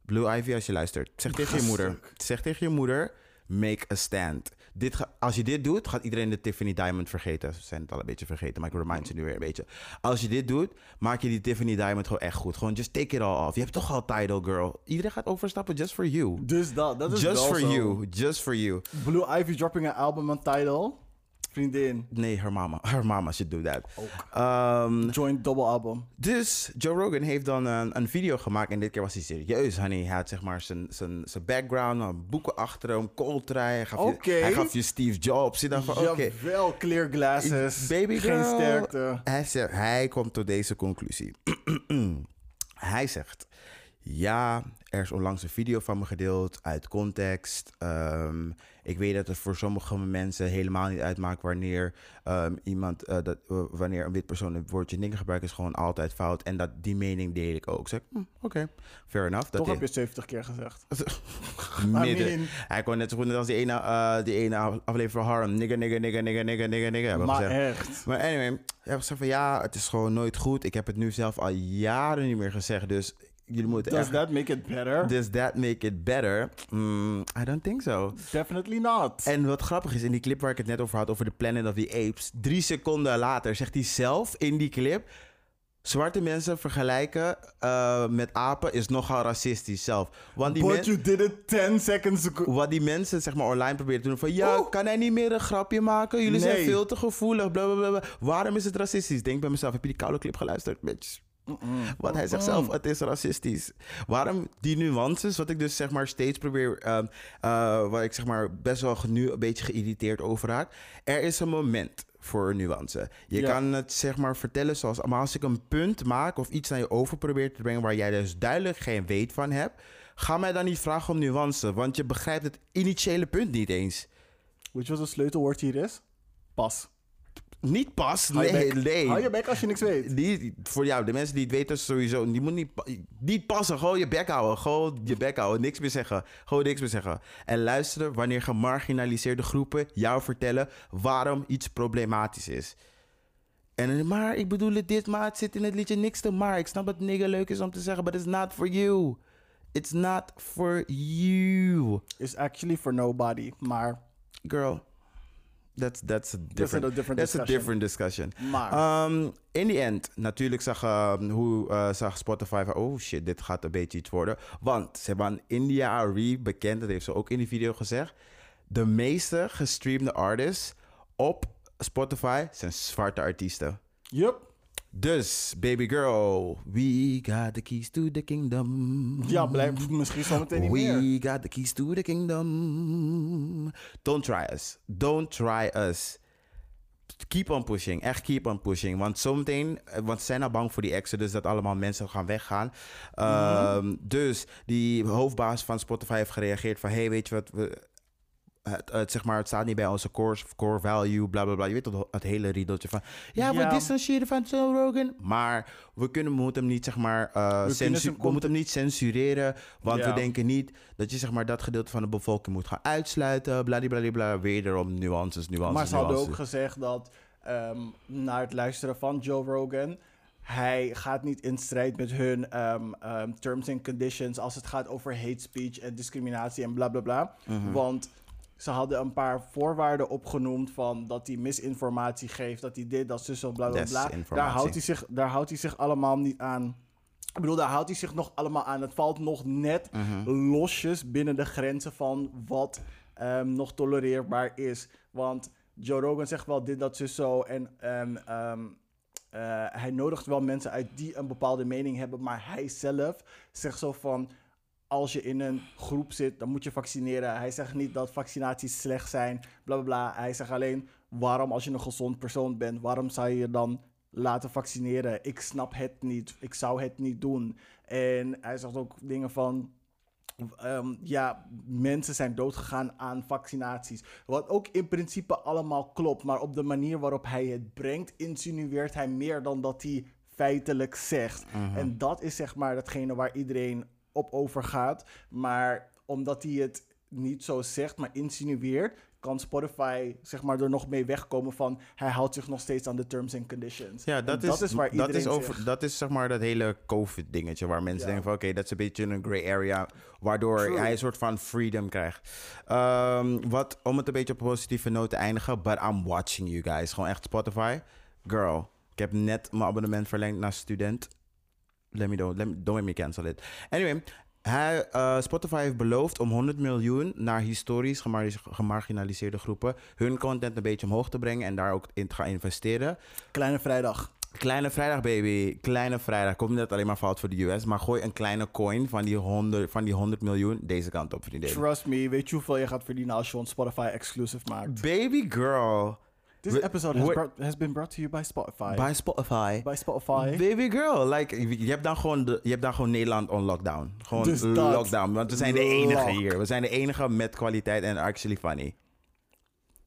Blue Ivy als je luistert, zeg tegen je moeder, zeg tegen je moeder, make a stand. Dit ga- als je dit doet, gaat iedereen de Tiffany Diamond vergeten. Ze zijn het al een beetje vergeten, maar ik remind ze nu weer een beetje. Als je dit doit, maak je die Tiffany Diamond gewoon echt goed. Gewoon just take it all off. Je hebt toch al title, girl. Iedereen gaat overstappen just for you. Dus dat, dat is Just for zo. you. Just for you. Blue Ivy dropping een album en title. Vriendin. Nee, her mama. Her mama should do that. Ehm, Joint double album. dus Joe Rogan heeft dan een, een video gemaakt. En dit keer was hij serieus, honey. Hij had zeg maar zijn, zijn, zijn background, boeken achter hem, Coltrane. Hij gaf, je, hij gaf je Steve Jobs. Je dacht van, oké. Jawel, clear glasses. Baby Geen girl. sterkte. Hij, zegt, hij komt tot deze conclusie. hij zegt: Ja, er is onlangs een video van me gedeeld uit context. Ehm, ik weet dat het voor sommige mensen helemaal niet uitmaakt wanneer ehm, iemand, eh, dat, eh, wanneer een wit persoon het woordje nigger gebruikt, is gewoon altijd fout. En dat die mening deel ik ook. Ik Zeg, hm, oké, fair enough. Dat Toch is- heb je 70 keer gezegd. midden. I mean- Hij kon net zo goed als die ene, eh, die ene aflevering van Harlem. Nigger, nigger, nigger, nigger, nigger, nigger, nigger. Maar gezegd. echt. Maar anyway, ik heb gezegd van ja, het is gewoon nooit goed. Ik heb het nu zelf al jaren niet meer gezegd. Dus jullie moeten Does echt... that make it better? Does that make it better? Mm, I don't think so. Definitely not. En wat grappig is, in die clip waar ik het net over had, over de Planet of the Apes, drie seconden later zegt hij zelf in die clip, zwarte mensen vergelijken eh, met apen is nogal racistisch zelf. Want die, But you did it 10 seconds ago. wat die mensen zeg maar online proberen te doen van ja, kan hij niet meer een grapje maken? Jullie zijn veel te gevoelig, bla bla bla, bla. Waarom is het racistisch? Denk bij mezelf, heb je die koude clip geluisterd, bitch? Want hij zegt zelf, het is racistisch. Waarom die nuances, wat ik dus zeg maar steeds probeer, ehm, eh, waar ik zeg maar best wel nu een beetje geïrriteerd over raak. Er is een moment voor nuance. Je Ja. kan het zeg maar vertellen zoals, maar als ik een punt maak of iets naar je over probeer te brengen waar jij dus duidelijk geen weet van hebt, ga mij dan niet vragen om nuance, want je begrijpt het initiële punt niet eens. Weet je wat het sleutelwoord hier is? Pas. Niet pas, Hou je nee, bek. nee. Hou je bek als je niks weet. Die, voor jou, de mensen die het weten sowieso, die moet niet, niet passen. Gewoon je bek houden. Gewoon je bek houden. Niks meer zeggen. Gewoon niks meer zeggen. En luisteren wanneer gemarginaliseerde groepen jou vertellen waarom iets problematisch is. En maar ik bedoel het dit, maar het zit in het liedje niks te maar. Ik snap dat nigger leuk is om te zeggen, but it's not for you. It's not for you. Is actually for nobody. Maar Girl, that's, that's a different, a different that's a discussion. different discussion. Maar- Um, in the end, natuurlijk zag, uh, hoe, uh, zag Spotify van, oh shit, dit gaat een beetje iets worden. Want ze hebben aan India Arie bekend, dat heeft ze ook in die video gezegd. De meeste gestreamde artists op Spotify zijn zwarte artiesten. Yup. Dus, baby girl, we got the keys to the kingdom. Ja, blijf misschien zometeen niet meer. We got the keys to the kingdom. Don't try us. Don't try us. Keep on pushing. Echt keep on pushing. Want zometeen, eh, want ze zijn al bang voor die exodus dat allemaal mensen gaan weggaan. Ehm, Dus die hoofdbaas van Spotify heeft gereageerd van, hey, weet je wat, we, het, het, zeg maar, het staat niet bij onze core, core value, bla bla bla. Je weet toch het hele riedeltje van, ja, we distancieren van Joe Rogan. Maar we, kunnen, we moeten hem niet, zeg maar, eh, We censu- moeten hem niet censureren. Want Ja. we denken niet dat je zeg maar, dat gedeelte van de bevolking moet gaan uitsluiten. Bladibladibla. Wederom nuances, nuances, Maar ze hadden ook gezegd dat ehm, na het luisteren van Joe Rogan. Hij gaat niet in strijd met hun ehm, ehm, terms and conditions als het gaat over hate speech en discriminatie en bla bla bla. Mhm. Want ze hadden een paar voorwaarden opgenoemd van dat hij misinformatie geeft, dat hij dit, dat zus, of bla bla bla. Daar houdt, hij zich, daar houdt hij zich allemaal niet aan. Ik bedoel, daar houdt hij zich nog allemaal aan. Het valt nog net Mhm. losjes binnen de grenzen van wat ehm, nog tolereerbaar is. Want Joe Rogan zegt wel dit, dat, zus, zo. En ehm, ehm, eh, hij nodigt wel mensen uit die een bepaalde mening hebben. Maar hij zelf zegt zo van... Als je in een groep zit, dan moet je vaccineren. Hij zegt niet dat vaccinaties slecht zijn, bla bla bla. Hij zegt alleen, waarom als je een gezond persoon bent, waarom zou je je dan laten vaccineren? Ik snap het niet, ik zou het niet doen. En hij zegt ook dingen van, Ehm, ja, mensen zijn doodgegaan aan vaccinaties. Wat ook in principe allemaal klopt. Maar op de manier waarop hij het brengt, insinueert hij meer dan dat hij feitelijk zegt. En dat is zeg maar datgene waar iedereen op overgaat. Maar omdat hij het niet zo zegt, maar insinueert, kan Spotify zeg maar er nog mee wegkomen van hij houdt zich nog steeds aan de terms and conditions. Ja, dat is, waar dat is, over, zich- dat is zeg maar dat hele COVID-dingetje waar mensen Ja. denken van oké, dat is een beetje een gray area, waardoor True. hij een soort van freedom krijgt. Ehm, wat, om het een beetje op een positieve noot te eindigen, but I'm watching you guys. Gewoon echt Spotify. Girl, ik heb net mijn abonnement verlengd naar student. Let me know, let me, don't make me cancel it. Anyway, hij, eh, Spotify heeft beloofd om 100 miljoen naar historisch gemar- gemarginaliseerde groepen hun content een beetje omhoog te brengen en daar ook in te gaan investeren. Kleine vrijdag. Kleine vrijdag, baby. Kleine vrijdag. Komt net alleen maar fout voor de US. Maar gooi een kleine coin van die 100, van die 100 miljoen deze kant op, vriendin. Trust me, weet je hoeveel je gaat verdienen als je ons Spotify exclusive maakt? Baby girl. This episode has, brought, has been brought to you by Spotify. By Spotify. By Spotify. Baby girl. Like, je, hebt dan gewoon de, je hebt dan gewoon Nederland on lockdown. Gewoon Dus dat. lockdown. Want we zijn de enige Lock. hier. We zijn de enige met kwaliteit en actually funny.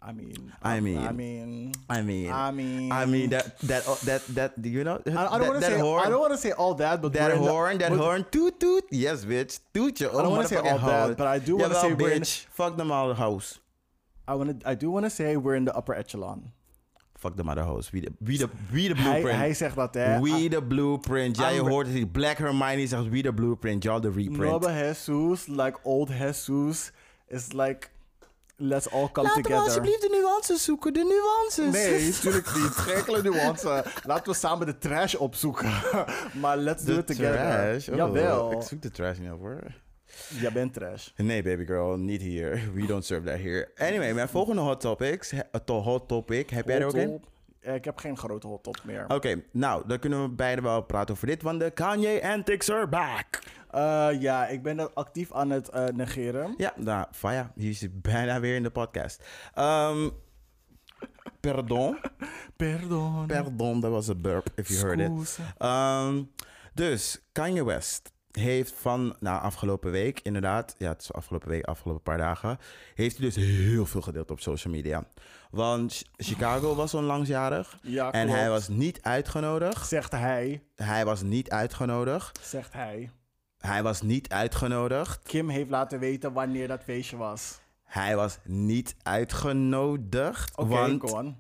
I mean, I mean. I mean, I mean. I mean, I mean, that, that, that, that, you know? I, I that, don't want to that say, horn, I don't want to say all that, but That we're in the- horn, that but- horn, toot toot. Yes, bitch. Toot je. I don't want to say all that, but I do want to Jawel, say we're in, bitch. Fuck the mother house. I want to, I do want to say we're in the upper echelon. Fuck the mother house. Wie de, wie de, wie de Hij, blueprint. hij zegt dat, hè? We the blueprint. Ja, je I'm- hoort het. Black Hermione zegt we the blueprint. Y'all the reprint. Jesus, like old Jesus, is like, let's all come Laten we together. alsjeblieft de nuances zoeken. De nuances. Nee, natuurlijk niet. Geen enkele nuance. Laten we samen de trash opzoeken. maar let's do it together. trash. Oh, Jawel. Ik zoek de trash niet op hoor. Jij bent trash. Nee, baby girl, niet hier. We don't serve that here. Anyway, mijn volgende hot topics. to- hot topic. Heb jij er ook een? Eh, Ik heb geen grote hot top meer. Oké, nou, dan kunnen we beide wel praten over dit. Want de Kanye antics are back. Eh, ja, ik ben dat actief aan het eh, negeren. Ja, nou, Faya, hier is hij bijna weer in de podcast. Ehm, pardon. Pardon. Pardon, dat was een burp, if you heard it. Ehm, dus Kanye West heeft van, nou, afgelopen week, inderdaad, ja, het is afgelopen week, afgelopen paar dagen, heeft hij dus heel veel gedeeld op social media. Want Ch- Chicago was onlangs jarig Ja, en hij was niet uitgenodigd. Zegt hij. Hij was niet uitgenodigd. Zegt hij. Hij was niet uitgenodigd. Kim heeft laten weten wanneer dat feestje was. Hij was niet uitgenodigd. Oké, want.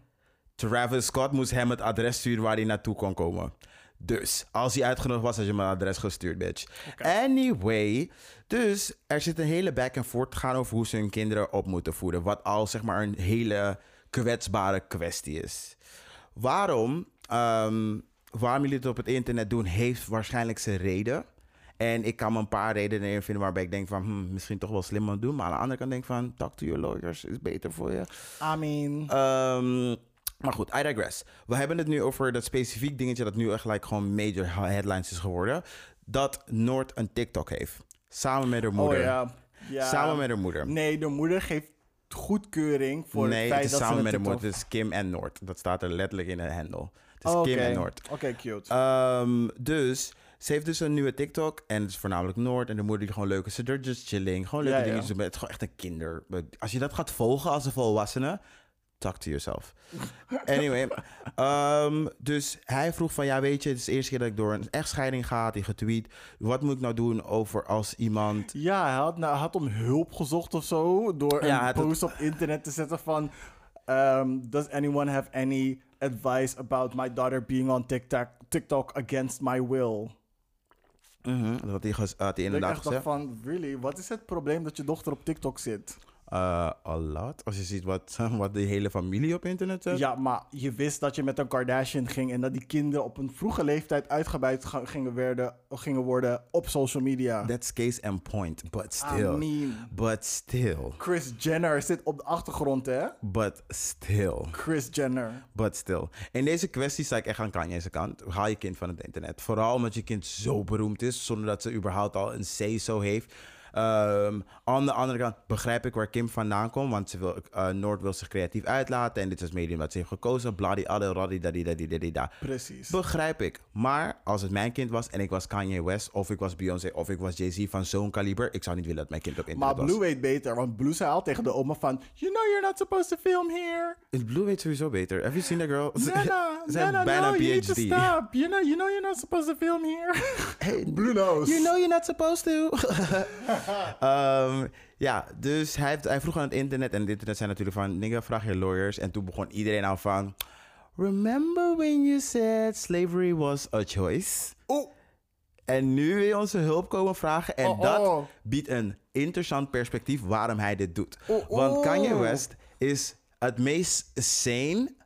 Travis Scott moest hem het adres sturen waar hij naartoe kon komen. Dus als hij uitgenodigd was, had je een adres gestuurd, bitch. Anyway, dus er zit een hele back en forth gaan over hoe ze hun kinderen op moeten voeden. Wat al zeg maar een hele kwetsbare kwestie is. Waarom, ehm, waarom jullie het op het internet doen, heeft waarschijnlijk zijn reden. En ik kan me een paar redenen in vinden waarbij ik denk van, hmm, misschien toch wel slim aan doen. Maar aan de andere kant denk ik van, talk to your lawyers, is beter voor je. I mean... Ehm, maar goed, I digress. We hebben het nu over dat specifiek dingetje dat nu echt like, gewoon major headlines is geworden. Dat Noord een TikTok heeft. Samen met haar moeder. Oh ja. ja. Samen met haar moeder. Nee, de moeder geeft goedkeuring voor nee, het feit het is dat samen ze met haar moeder. Het is Kim en Noord. Dat staat er letterlijk in de handle. Het is Oh, Kim en Noord. Oké, cute. Ehm, dus ze heeft dus een nieuwe TikTok. En het is voornamelijk Noord. En de moeder die gewoon leuk is. Ze just chilling. Gewoon leuke Ja, ja. dingen doen. Het is gewoon echt een kinder. Als je dat gaat volgen als een volwassene. Talk to yourself. Anyway. ehm, dus hij vroeg van... Ja, weet je, het is de eerste keer dat ik door een echtscheiding ga. Hij getweet. Wat moet ik nou doen over als iemand... Ja, hij had, nou, had om hulp gezocht of zo. Door Ja, een het- post op internet te zetten van... um, does anyone have any advice about my daughter being on TikTok, TikTok against my will? Mhm, dat had hij, had hij Dat ik inderdaad dacht gezegd. van, really? Wat is het probleem dat je dochter op TikTok zit? Eh, a lot. Als je ziet wat, wat de hele familie op internet zet. Ja, maar je wist dat je met een Kardashian ging... en dat die kinderen op een vroege leeftijd uitgebuit gingen, werden, gingen worden op social media. That's case and point. But I still. mean, But still. Chris Jenner zit op de achtergrond, hè? But still. Chris Jenner. But still. In deze kwestie sta ik echt aan Kanye's kant. Haal je kind van het internet. Vooral omdat je kind zo beroemd is, zonder dat ze überhaupt al een say-so heeft. Ehm, aan de andere kant begrijp ik waar Kim vandaan komt, want ze wil, eh, Noord wil zich creatief uitlaten en dit is het medium dat ze heeft gekozen. Bladi, alle, raddi, dadi, dadi, dadi, da. Precies. Begrijp ik. Maar als het mijn kind was en ik was Kanye West, of ik was Beyoncé, of ik was Jay-Z van zo'n kaliber, ik zou niet willen dat mijn kind op Maar internet was. Blue weet beter, want Blue zei al tegen de oma van... You know you're not supposed to film here. Blue weet sowieso beter. Have you seen that girl? Nana, Nana, bijna no, you need to stop. You know, you know you're not supposed to film here. Hey, Blue knows. You know you're not supposed to. Ehm, ja, dus hij, heeft, hij vroeg aan het internet. En het internet zei natuurlijk van... Nigga, vraag je lawyers. En toen begon iedereen aan van... Remember when you said slavery was a choice? Oeh. En nu wil je onze hulp komen vragen. En Oh, dat oh. biedt een interessant perspectief waarom hij dit doet. Oh, Want Kanye. West is het meest sane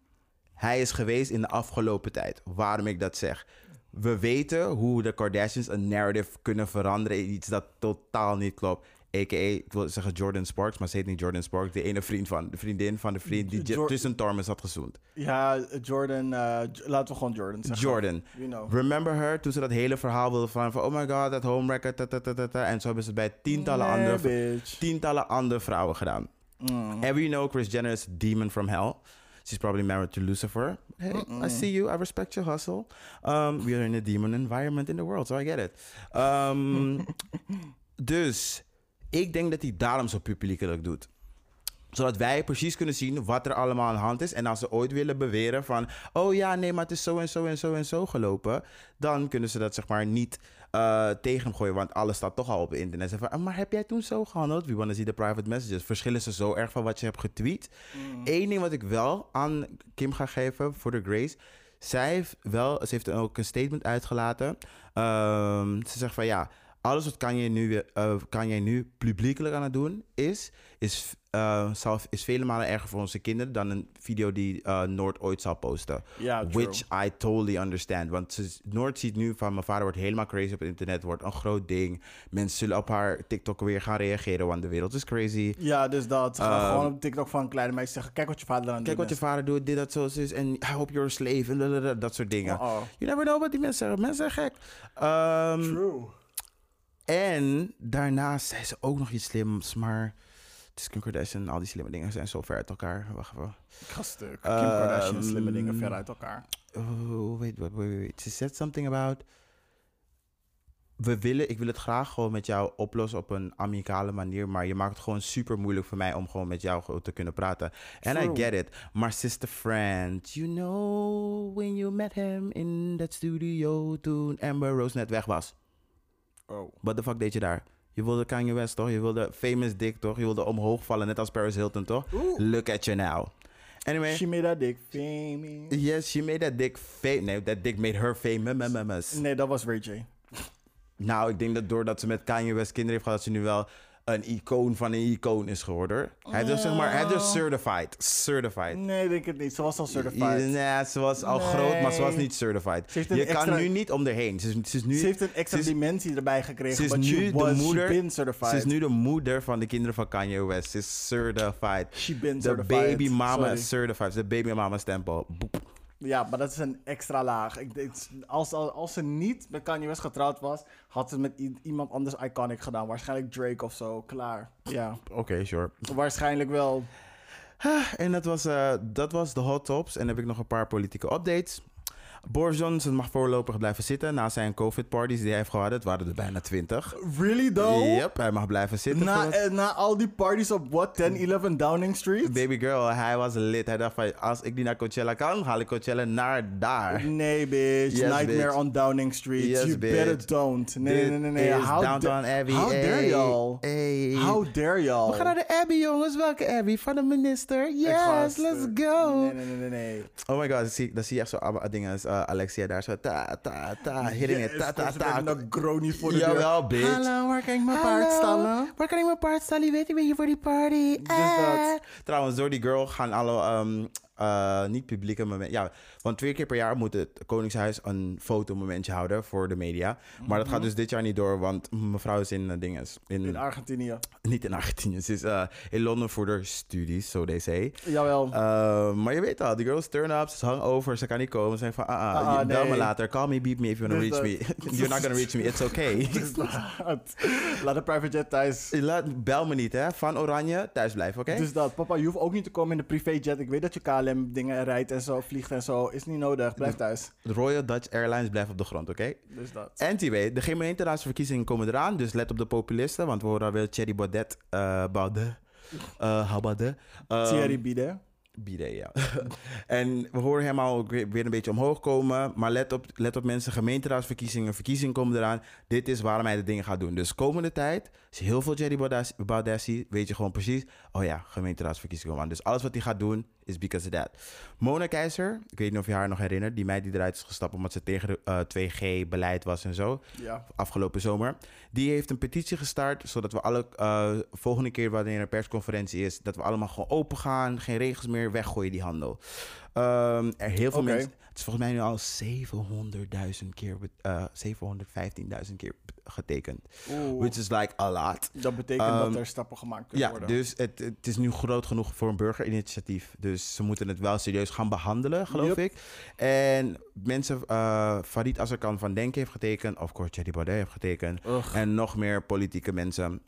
hij is geweest in de afgelopen tijd. Waarom ik dat zeg. We weten hoe de Kardashians een narrative kunnen veranderen iets dat totaal niet klopt. A.k.a. ik wil zeggen Jordan Sparks, maar ze heet niet Jordan Sparks. De ene vriend van, de vriendin van de vriend die Jor- tussen Thomas had gezoend. Ja, Jordan... eh, laten we gewoon Jordan zeggen. Jordan. You know. Remember her? Toen ze dat hele verhaal wilde van, van oh my god, dat home record, ta, ta, ta, ta, ta. En zo hebben ze het bij tientallen, Nee, andere, bitch. tientallen andere vrouwen gedaan. Mm. We know Kris Jenner is demon from hell. She's probably married to Lucifer. Hey, I see you. I respect your hustle. Um, we are in a demon environment in the world, so I get it. Um, dus ik denk dat hij daarom zo publiekelijk doet zodat wij precies kunnen zien wat er allemaal aan de hand is. En als ze ooit willen beweren van... oh ja, nee, maar het is zo en zo en zo en zo gelopen... dan kunnen ze dat zeg maar niet eh, tegen hem gooien. Want alles staat toch al op internet. Ze van, "Ah, maar heb jij toen zo gehandeld? We want to see the private messages. Verschillen ze zo erg van wat je hebt getweet? Eén ding wat ik wel aan Kim ga geven voor de Grace... zij heeft wel... ze heeft ook een statement uitgelaten. Ehm, ze zegt van ja... Alles wat kan je nu, eh, kan jij nu publiekelijk aan het doen is, is, eh, is vele malen erger voor onze kinderen dan een video die eh, Noord ooit zal posten. Which I totally understand. Want ze, Noord ziet nu van mijn vader wordt helemaal crazy op het internet, wordt een groot ding. Mensen zullen op haar TikTok weer gaan reageren, want de wereld is crazy. Ja, dus dat. Ehm, gewoon op TikTok van kleine meisjes zeggen... Kijk wat je vader aan het Kijk wat je vader doet, dit, dat, zo is. En I hope you're a slave. En dat soort dingen. Oh, You never know wat die mensen zeggen. Mensen zijn gek. Ehm, True. En daarnaast zei ze ook nog iets slims, maar het is Kim Kardashian, al die slimme dingen zijn zo ver uit elkaar. Wacht even. Ik ga stuk. Kim Kardashian, slimme dingen Ehm, ver uit elkaar. Oh, wait, wait, wait, wait. Ze said something about... We willen, ik wil het graag gewoon met jou oplossen op een amicale manier, maar je maakt het gewoon super moeilijk voor mij om gewoon met jou te kunnen praten. And I get it. Maar sister friend, you know when you met him in that studio toen Amber Rose net weg was. Oh. What the fuck deed je daar? Je wilde Kanye West toch? Je wilde famous dick toch? Je wilde omhoog vallen, net als Paris Hilton toch? Look at you now. Anyway, She made that dick famous. yes, she made that dick famous. Nee, that dick made her famous. Nee, dat was Ray J. Nou, ik denk dat doordat ze met Kanye West kinderen heeft gehad, dat ze nu wel een icoon van een icoon is geworden. Hij is dus, zeg maar, hij is dus Oh. certified. Certified. Nee, denk het niet. Ze was al certified. Nee, ze was al groot, maar ze was niet certified. Ze heeft een Je kan nu niet om erheen. Ze is, ze is nu, Ze heeft een extra ze is- dimensie erbij gekregen. ze is but nu de was, moeder- She been certified. ze is nu de moeder van de kinderen van Kanye West. Ze is certified. She been De certified. baby mama Sorry. is certified. De baby mama stempel. Boep. Ja, maar dat is een extra laag. Ik, als, als, als ze niet met Kanye West getrouwd was, had ze het met iemand anders iconic gedaan. Waarschijnlijk Drake of zo. Klaar. Ja, Oké, sure. waarschijnlijk wel. En dat was, eh, dat was de hot tops. En dan heb ik nog een paar politieke updates. Boris Johnson mag voorlopig blijven zitten na zijn COVID-parties die hij heeft gehad. Het waren er bijna 20. Really though? Yep, hij mag blijven zitten. Na, eh, na al die parties op what? 1011 Downing Street? Baby girl, hij was lid. Hij dacht van, als ik niet naar Coachella kan, haal ik Coachella naar daar. Nee, bitch. Yes, Nightmare bitch. on Downing Street. Yes, you bitch. better don't. Nee, Dit nee, nee, nee. How, Downtown Abbey. how dare y'all? hey. How dare y'all? We gaan naar de Abbey, jongens. Welke Abbey? Van de minister. Yes, let's eh, go. Nee, nee, nee, nee. nee. Oh my god, dan zie, dan zie je echt zo dingen uh, Alexia daar zo ta ta ta hitting it Yes, ta ta ta. met een Negroni voor de Jawel, bitch. Hallo, waar kan ik mijn paard stallen? Waar kan ik mijn paard stallen? Je weet, ik ben hier voor die party. Dus Eh. dat. Trouwens, door die girl gaan alle ehm, eh, niet publieke momenten. Ja, want twee keer per jaar moet het Koningshuis een fotomomentje houden voor de media. Maar dat gaat dus dit jaar niet door, want mevrouw is in uh, dinges. In, In Argentinië. niet in Argentinië. Ze is eh, in Londen voor de studies, zo they say. Jawel. Maar je weet al, die girls turn up, ze hangen over, ze kan niet komen. Ze zeggen van, ah, ah, Ah, bel me later, call me, beep me if you wanna Dus reach me. You're not gonna reach me, it's okay. Dus. Laat de private jet thuis. Laat, bel me niet, hè. Van Oranje, thuis blijven, oké? Dus dat, papa, je hoeft ook niet te komen in de privéjet. Ik weet dat je KLM dingen rijdt en zo, vliegt en zo. Is niet nodig, blijf thuis. De Royal Dutch Airlines blijft op de grond, oké? Dus dat. Anyway, de gemeenteraadse verkiezingen komen eraan, dus let op de populisten, want we horen alweer Thierry Baudet, eh Baudet, eh Habade. Thierry Bide. Bidet, ja. en we horen hem al weer weer een beetje omhoog komen. Maar let op, let op mensen, gemeenteraadsverkiezingen, verkiezingen komen eraan. Dit is waarom hij de dingen gaat doen. Dus komende tijd, als je heel veel Jerry Baudet Baudet ziet, weet je gewoon precies... Oh ja, gemeenteraadsverkiezingen komen aan. Dus alles wat hij gaat doen, is because of that. Mona Keizer, ik weet niet of je haar nog herinnert. Die meid die eruit is gestapt omdat ze tegen de eh, 2G-beleid was en zo Ja. afgelopen zomer. Die heeft een petitie gestart, zodat we alle eh, volgende keer wanneer er een persconferentie is, dat we allemaal gewoon open gaan, geen regels meer, weggooien die handel. Ehm, er heel veel mensen, het is volgens mij nu al 700.000 keer, be- eh 715.000 keer getekend. Oeh. Which is like a lot. Dat betekent Ehm, dat er stappen gemaakt kunnen Ja, worden. dus het, het is nu groot genoeg voor een burgerinitiatief. Dus ze moeten het wel serieus gaan behandelen, geloof Yep. ik. En mensen, eh Farid Azarkan van Denk heeft getekend, of course Thierry Baudet heeft getekend. Ugh. En nog meer politieke mensen.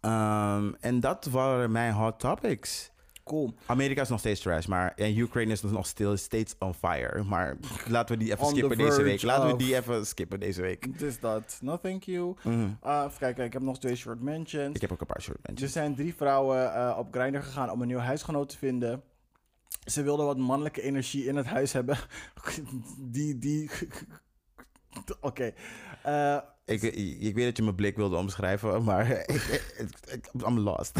Ehm, en dat waren mijn hot topics. Cool. Amerika is nog steeds trash, maar en Ukraine is nog still steeds on fire. Maar laten we die even On skippen deze week. Laten we die even skippen deze week. Dus dat. No, thank you. Mhm. Uh, even kijken, ik heb nog twee short mentions. Ik heb ook een paar short Er mentions. zijn drie vrouwen eh, op Grindr gegaan om een nieuw huisgenoot te vinden. Ze wilden wat mannelijke energie in het huis hebben. die, die... Oké. Eh, Ik, ik, ik weet dat je mijn blik wilde omschrijven, maar ik, ik, I'm lost.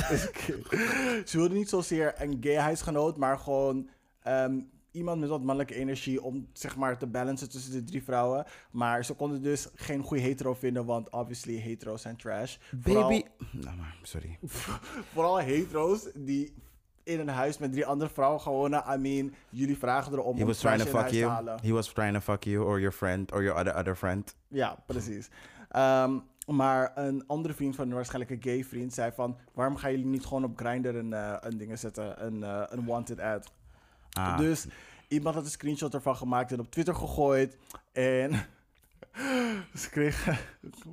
ze wilden niet zozeer een gay huisgenoot, maar gewoon ehm, iemand met wat mannelijke energie om zeg maar te balancen tussen de drie vrouwen. Maar ze konden dus geen goede hetero vinden, want obviously hetero's zijn trash. Vooral- Baby. Nou, maar, sorry. Vooral hetero's die in een huis met drie andere vrouwen gewoon wonen. I mean, jullie vragen erom He om was trying to fuck you. halen. He was trying to fuck you or your friend or your other other friend. Ja, precies. Ehm, maar een andere vriend van waarschijnlijk een gay vriend zei van... waarom gaan jullie niet gewoon op Grindr een, eh, een ding zetten, een, eh, een wanted ad? Ah. Dus iemand had een screenshot ervan gemaakt en op Twitter gegooid. En ze kregen,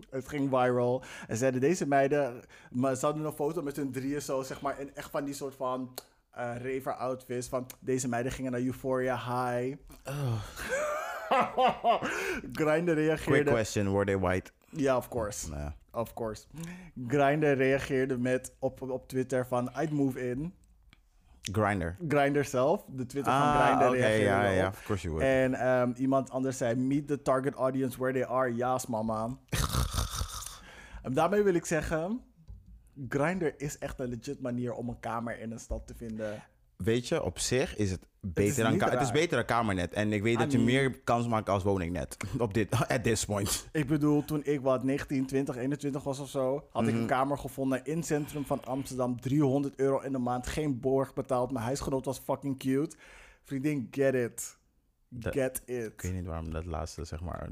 het ging viral. En zeiden deze meiden, maar ze hadden een foto met hun drieën zo, zeg maar, in echt van die soort van eh raver outfits. Van deze meiden gingen naar Euphoria High. Quick reageerde. question, were they white? Ja, of course. Nou, Of course. Grindr reageerde met op, op Twitter van I'd move in. Grinder. Grindr zelf, de Twitter van Ah, Grindr oké, reageerde ja, ja, of course you would. En ehm, iemand anders zei, meet the target audience where they are. Yaas, mama. en daarmee wil ik zeggen, Grindr is echt een legit manier om een kamer in een stad te vinden. Weet je, op zich is het beter, is dan, het is beter dan kamernet. En ik weet dat je mean- meer kans maakt als woningnet. Op dit, at this point. Ik bedoel, toen ik wat 19, 20, 21 was of zo, had Mhm. ik een kamer gevonden in het centrum van Amsterdam. 300 euro in de maand, geen borg betaald. Mijn huisgenoot was fucking cute. Vriendin, get it. Get Ik it. weet niet waarom dat laatste, zeg maar,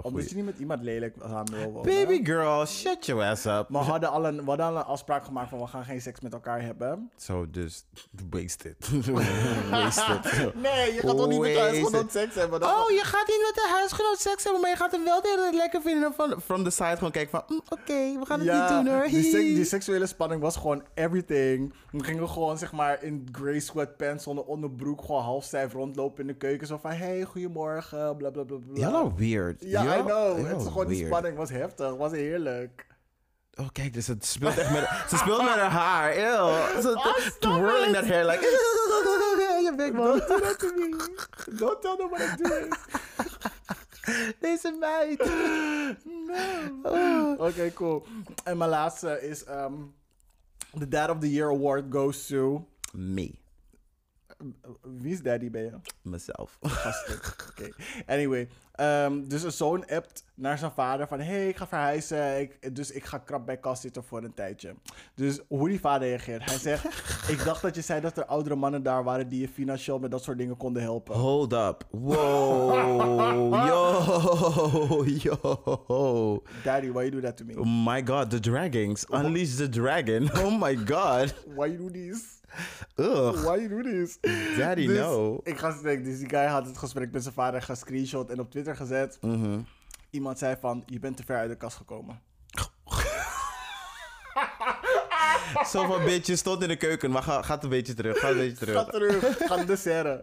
goeie- Omdat je niet met iemand lelijk samen wil wonen. Baby girl, shut your ass up. Maar we hadden, al een, we hadden al een afspraak gemaakt van we gaan geen seks met elkaar hebben. Zo, dus wasted. wasted. Nee, je gaat toch niet met Wasted. huisgenoot seks hebben? Dat Oh, je gaat niet met de huisgenoot seks hebben, maar je gaat hem wel de hele lekker vinden. Van, from the side gewoon kijken van, mm, oké, we gaan het niet doen hoor. die, die seksuele spanning was gewoon everything. We gingen gewoon zeg maar in grey sweatpants zonder onderbroek gewoon half stijf rondlopen in de keuken. Zo van, hey, goedemorgen, bla bla bla bla. Jalla weird. Ja, I know. Het is gewoon die spanning was heftig, was heerlijk. Oh, kijk, dus het speelt echt met, ze speelt met haar haar. Ew. Ze Oh, twirling that hair like, je bek man. Don't do that to me. Don't tell them what I'm doing. Deze meid. No. Oké, cool. En mijn laatste is ehm de Dad of the Year Award goes to... Me. Wie is daddy bij je? Mezelf. Oké. Anyway, ehm, dus een zoon appt naar zijn vader van... hey, ik ga verhuizen, ik, dus ik ga krap bij kast zitten voor een tijdje. Dus hoe die vader reageert. Hij zegt, ik dacht dat je zei dat er oudere mannen daar waren... die je financieel met dat soort dingen konden helpen. Hold up. Wow. Yo. Yo. Daddy, why you do that to me? Oh my god, the dragons. Unleash the dragon. Oh my god. Why you do this? Ugh. Why you do this? Daddy, Dus no. Ik ga spreken. Dus die guy had het gesprek met zijn vader gescreenshot en op Twitter gezet. Mhm. Iemand zei van, je bent te ver uit de kast gekomen. Zo van, bitch, je stond in de keuken, maar ga, gaat een beetje terug. Ga een beetje terug. Ga terug, ga de serre.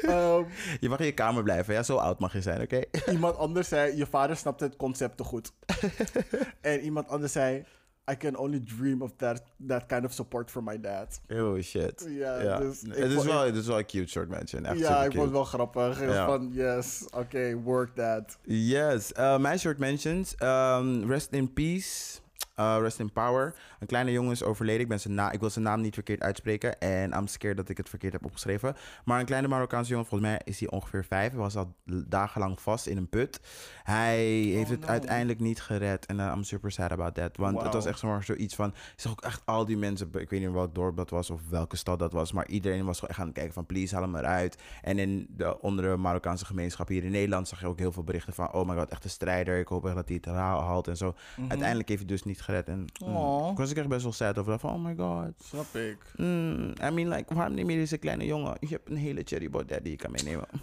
Ehm, Je mag in je kamer blijven, ja? Zo oud mag je zijn, oké? iemand anders zei, je vader snapt het concept te goed. en iemand anders zei, I can only dream of that, that kind of support from my dad. Oh shit. Ja, dus het, is vond- wel, het is wel een cute short mention. Echt ja, ik vond het wel grappig. Ja. Van, yes, oké, work that. Yes, eh, mijn short mentions. Ehm, rest in peace. Eh, rest in power. Een kleine jongen is overleden. Ik, ben zijn na ik wil zijn naam niet verkeerd uitspreken. En I'm scared dat ik het verkeerd heb opgeschreven. Maar een kleine Marokkaanse jongen, volgens mij is hij ongeveer vijf. Hij was al dagenlang vast in een put. Hij heeft het no. uiteindelijk niet gered. En eh, I'm super sad about that. Want het was echt zomaar zoiets van... Je zag ook echt al die mensen... Ik weet niet welk dorp dat was of welke stad dat was. Maar iedereen was gewoon echt aan het kijken van... Please, haal hem eruit. En in de onder de Marokkaanse gemeenschap hier in Nederland... zag je ook heel veel berichten van... Oh my god, echt een strijder. Ik hoop echt dat hij het haal- haalt en zo. Uiteindelijk heeft hij dus niet gered. En mm, ik was echt best wel sad over. Van, oh my god. Snap ik. Mm, I mean, like, waarom neem je deze kleine jongen? Je hebt een hele cherryboy dad die je kan meenemen.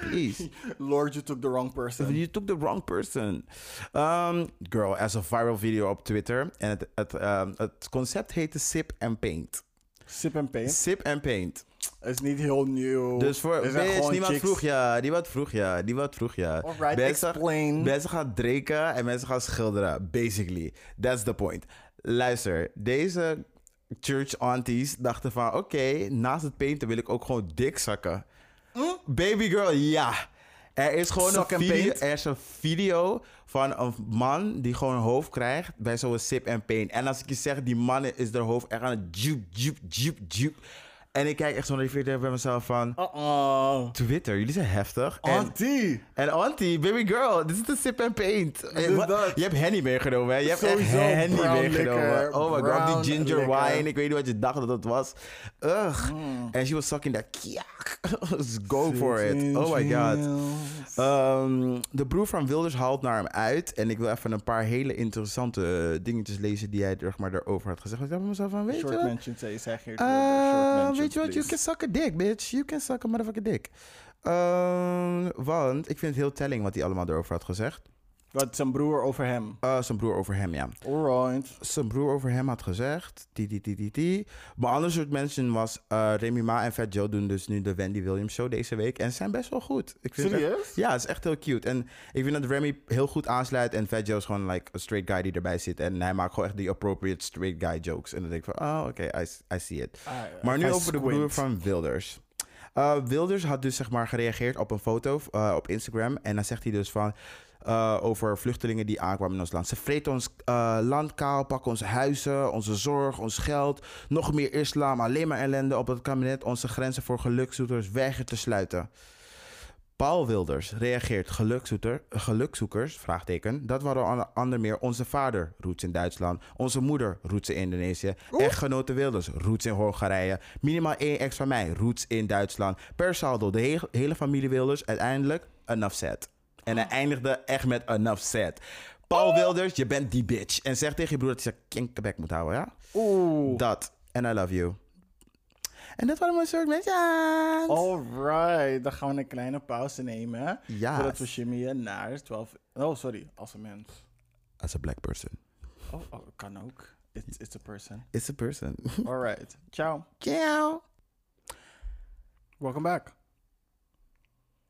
Please. Lord, you took the wrong person. You took the wrong person. Um, girl, as a viral video op Twitter. En het, het, um, het concept heette Sip and Paint. Sip and paint. Sip and Paint. Is niet heel nieuw. Dus voor Er bitch, niemand chicks- vroeg ja, niemand vroeg ja, niemand vroeg ja. Alright, mensen, explain. mensen gaan drinken en mensen gaan schilderen, basically. That's the point. Luister, deze church aunties dachten van, oké, naast het painten wil ik ook gewoon dik zakken. Baby girl, ja. Er is gewoon Suck een video, er is een video van een man die gewoon een hoofd krijgt bij zo'n sip en pain. En als ik je zeg, die man is haar hoofd echt aan het jup, jup, jup, jup. En ik kijk echt zo naar die video bij mezelf van... Uh-uh. Twitter, jullie zijn heftig. En, Auntie. en auntie, baby girl, dit is de sip and paint. Eh. Je hebt Henny meegenomen, hè? Je hebt Sowieso echt Henny meegenomen. liquor, oh my god, die ginger liquor. wine. Ik weet niet wat je dacht dat het was. Ugh. Mm. En she was sucking that kiak. Go for it. Oh my god. Ehm, de broer van Wilders haalt naar hem uit. En ik wil even een paar hele interessante eh, dingetjes lezen die hij zeg maar, erover had gezegd. Ik dacht bij mezelf van, weet je Short wat? mentions, zei je zei geen Eh, weet je wat? You can suck a dick, bitch. You can suck a motherfucking dick. Ehm, want ik vind het heel telling wat hij allemaal erover had gezegd. Wat zijn broer over hem. Eh, zijn broer over hem, ja. Alright. Zijn broer over hem had gezegd. Die, die, die, die, die. Maar ander soort mensen was... eh Remy Ma en Fat Joe doen dus nu de Wendy Williams show deze week. En ze zijn best wel goed. Ik vind echt- Serieus? ja, het is echt heel cute. En ik vind dat Remy heel goed aansluit. En Fat Joe is gewoon like a straight guy die erbij zit. En hij maakt gewoon echt die appropriate straight guy jokes. En dan denk ik van, oh, oké, I, I see it. Ah, Maar nu over de broer van Wilders. Uh, Wilders had dus zeg maar gereageerd op een foto uh, op Instagram. En dan zegt hij dus van... eh, over vluchtelingen die aankwamen in ons land. Ze vreten ons eh, land kaal, pakken onze huizen, onze zorg, ons geld. Nog meer islam, alleen maar ellende op het kabinet. Onze grenzen voor gelukzoekers weigert te sluiten. Paul Wilders reageert gelukzoeker, gelukzoekers, vraagteken. Dat waren onder andere meer onze vader, roots in Duitsland. Onze moeder, roots in Indonesië. Echtgenote Wilders, roots in Hongarije. Minimaal één ex van mij, roots in Duitsland. Per saldo, de he- hele familie Wilders, uiteindelijk enough said. En hij eindigde echt met enough said. Paul Wilders, je bent die bitch. En zeg tegen je broer dat hij zijn kinkerbek moet houden, ja? Oeh. Dat. En I love you. En dat waren mijn soort mensen. Alright, dan gaan we een kleine pauze nemen. Ja. Voordat we naar 12... Oh, sorry, als een mens. As a black person. Oh, oh kan ook. It's, it's a person. It's a person. Alright, ciao. Ciao. Welcome back.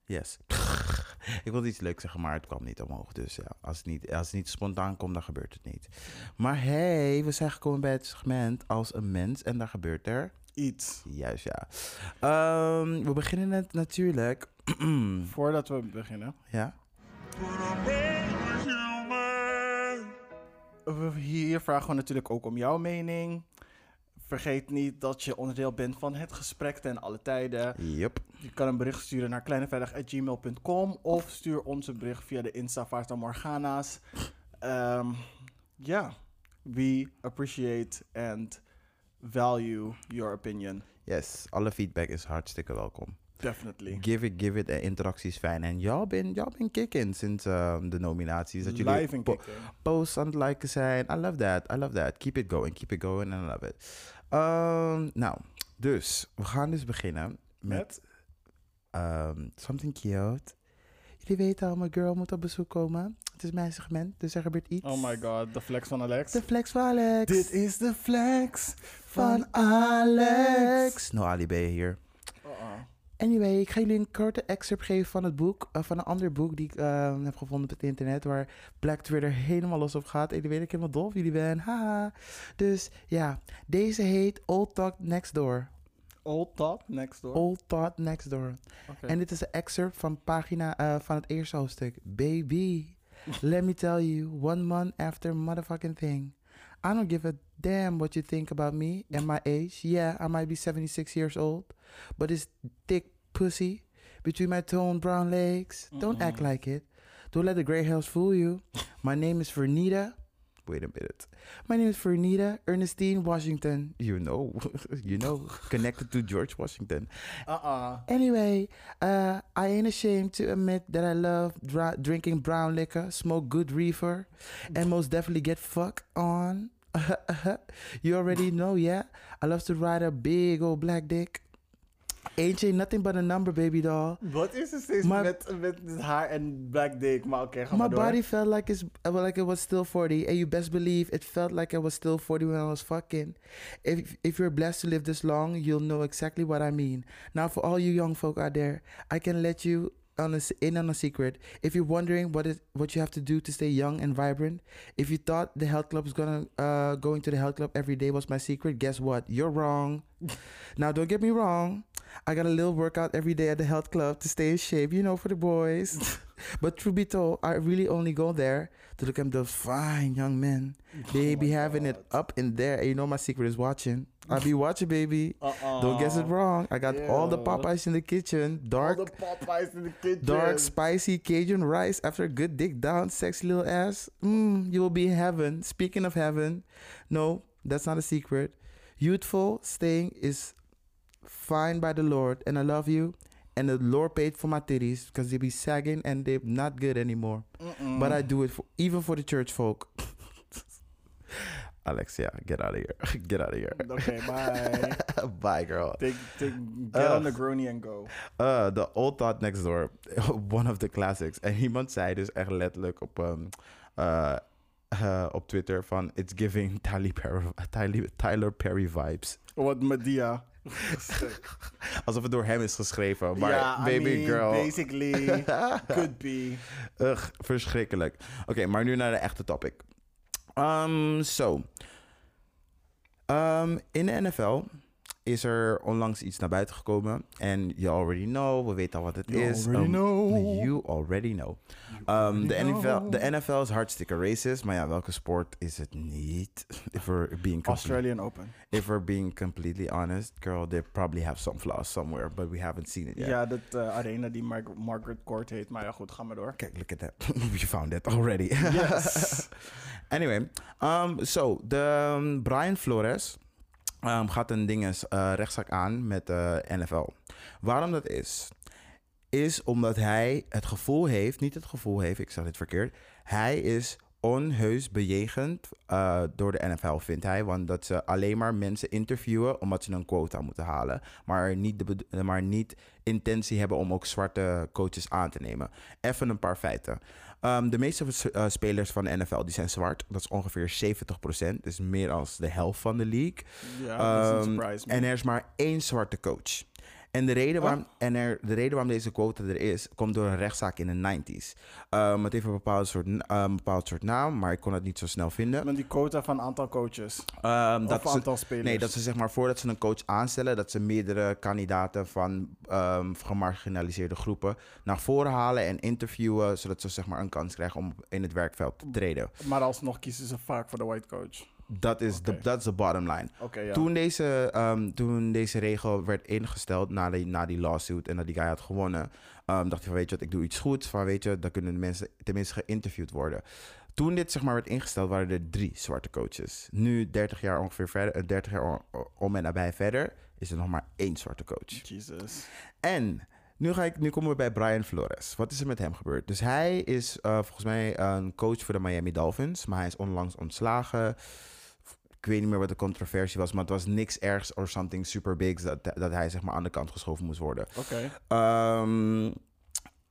Yes. Ik wilde iets leuks zeggen, maar het kwam niet omhoog. Dus ja, als het niet, als het niet spontaan komt, dan gebeurt het niet. Maar hey, we zijn gekomen bij het segment als een mens en daar gebeurt er. Iets. Juist, ja. Ehm, we beginnen het natuurlijk. Voordat we beginnen. ja. We- Hier vragen we natuurlijk ook om jouw mening. Vergeet niet dat je onderdeel bent van het gesprek ten alle tijden. Yep. Je kan een bericht sturen naar kleineveilig.gmail.com of stuur ons een bericht via de Insta Fata Morgana's. Ehm, Ja, we appreciate and value your opinion. Yes, alle feedback is hartstikke welkom. Definitely. Give it, give it. De interactie is fijn. En y'all been kicking sinds ehm, de nominaties. Dat jullie Live po- posts aan het liken zijn. I love that. I love that. Keep it going. Keep it going. And I love it. Ehm, nou, dus we gaan dus beginnen met ehm, something cute. Jullie weten al, mijn girl moet op bezoek komen. Het is mijn segment, dus er gebeurt iets. Oh my god, de flex van Alex. De flex van Alex. Dit is de flex van Alex. No Ali hier. Uh-uh. Anyway, ik ga jullie een korte excerpt geven van het boek. eh, van een ander boek die ik eh, heb gevonden op het internet. Waar Black Twitter helemaal los op gaat. En jullie weten ik helemaal dol of jullie ben. Haha. Dus ja, deze heet Old Talk Next Door. Old Top next door. Old Talk Next Door. En dit is een excerpt van pagina eh, van het eerste hoofdstuk. Baby, let me tell you, one month after motherfucking thing. I don't give a damn what you think about me and my age. Yeah, I might be 76 years old, but it's thick pussy between my toned brown legs. Don't act like it. Don't let the gray hairs fool you. My name is Vernita. Wait a minute. My name is Fernita Ernestine Washington. You know, you know, connected to George Washington. Uh-uh. Anyway, uh, I ain't ashamed to admit that I love dra- drinking brown liquor, smoke good reefer, and most definitely get fucked on. you already know, yeah? I love to ride a big old black dick. Ain't ain't nothing but a number, baby doll. Wat is er steeds Maar- met, met haar en black dick? Maar oké, ga maar My body felt like it's uh, like it was still 40, and you best believe it felt like I was still 40 when I was fucking. If if you're blessed to live this long, you'll know exactly what I mean. Now, for all you young folk out there, I can let you on a, in on a secret. If you're wondering what is what you have to do to stay young and vibrant, if you thought the health club was gonna uh, going to the health club every day was my secret, guess what? You're wrong. now, don't get me wrong. I got a little workout every day at the health club to stay in shape, you know, for the boys. but truth be told, I really only go there to look at those fine young men. They Oh be having it up in there. And you know my secret is watching. I be watching, baby. Uh-uh. Don't guess it wrong. I got all the. Popeyes in the kitchen. Dark, All the Popeyes in the kitchen. dark, spicy Cajun rice after a good dick down, sexy little ass. Mmm, you will be in heaven. Speaking of heaven, no, that's not a secret. Youthful staying is fine by the Lord, and I love you. And the Lord paid for my titties because they be sagging and they're not good anymore. Mm-mm. But I do it for, even for the church folk. Alexia, get out of here. Get out of here. Oké, bye. Bye, girl. Take, take, get on the Ugh. grony and go. Uh, The Old Thought Next Door. One of the classics. En iemand zei dus echt letterlijk op, um, uh, uh, op Twitter van... It's giving Tyler Perry, Tyler, Tyler Perry vibes. Wat Medea. Alsof het door hem is geschreven. Maar I baby mean, girl... basically, could be. Ugh, verschrikkelijk. Oké, maar nu naar de echte topic. Um, so. Um, in de NFL is er onlangs iets naar buiten gekomen. En you already know, we weten al wat het You is. already Um, know. You already know. Um, already de, NFL, know. de NFL is hartstikke racist, maar ja, welke sport is het niet? If we're being, Australian Open. if we're being completely honest, girl, they probably have some flaws somewhere, but we haven't seen it yet. Ja, dat eh, arena die Mar- Margaret Court heet. Maar ja, goed, ga maar door. Kijk, look at that. you found it already. Yes. anyway, um, so de um, Brian Flores um, gaat een dinges uh, rechtszaak aan met de NFL. Waarom dat is, is omdat hij het gevoel heeft, niet het gevoel heeft, ik zeg dit verkeerd, hij is onheus bejegend uh, door de NFL, vindt hij. Want dat ze alleen maar mensen interviewen omdat ze een quota moeten halen. Maar niet, de, maar niet intentie hebben om ook zwarte coaches aan te nemen. Even een paar feiten. Um, de meeste uh, spelers van de NFL die zijn zwart. Dat is ongeveer 70%. Dus meer dan de helft van de league. Ja, dat is een surprise. en er is maar één zwarte coach. En de reden, Oh. waarom, en er, de reden waarom deze quota er is, komt door een rechtszaak in de 90s. Um, het heeft een bepaald soort, um, bepaald soort naam, maar ik kon het niet zo snel vinden. Met die quota van aantal coaches. Um, of dat ze, aantal spelers. nee, dat ze zeg maar voordat ze een coach aanstellen, dat ze meerdere kandidaten van gemarginaliseerde groepen naar voren halen en interviewen, zodat ze zeg maar een kans krijgen om in het werkveld te treden. Maar alsnog kiezen ze vaak voor de white coach. Dat is de de bottom line. Ja. Toen, deze, ehm, toen deze regel werd ingesteld na die, na die lawsuit en dat die guy had gewonnen, ehm, dacht hij van weet je wat, ik doe iets goeds. Van weet je, dan kunnen de mensen tenminste geïnterviewd worden. Toen dit zeg maar werd ingesteld, waren er drie zwarte coaches. Nu, 30 jaar ongeveer verder, eh, 30 jaar om- om en nabij verder, is er nog maar één zwarte coach. Jesus. En nu, ga ik, nu komen we bij Brian Flores. Wat is er met hem gebeurd? Dus hij is eh, volgens mij een coach voor de Miami Dolphins, maar hij is onlangs ontslagen. Ik weet niet meer wat de controversie was, maar het was niks ergs or something super bigs dat, dat hij zeg maar aan de kant geschoven moest worden. Oké. Ehm,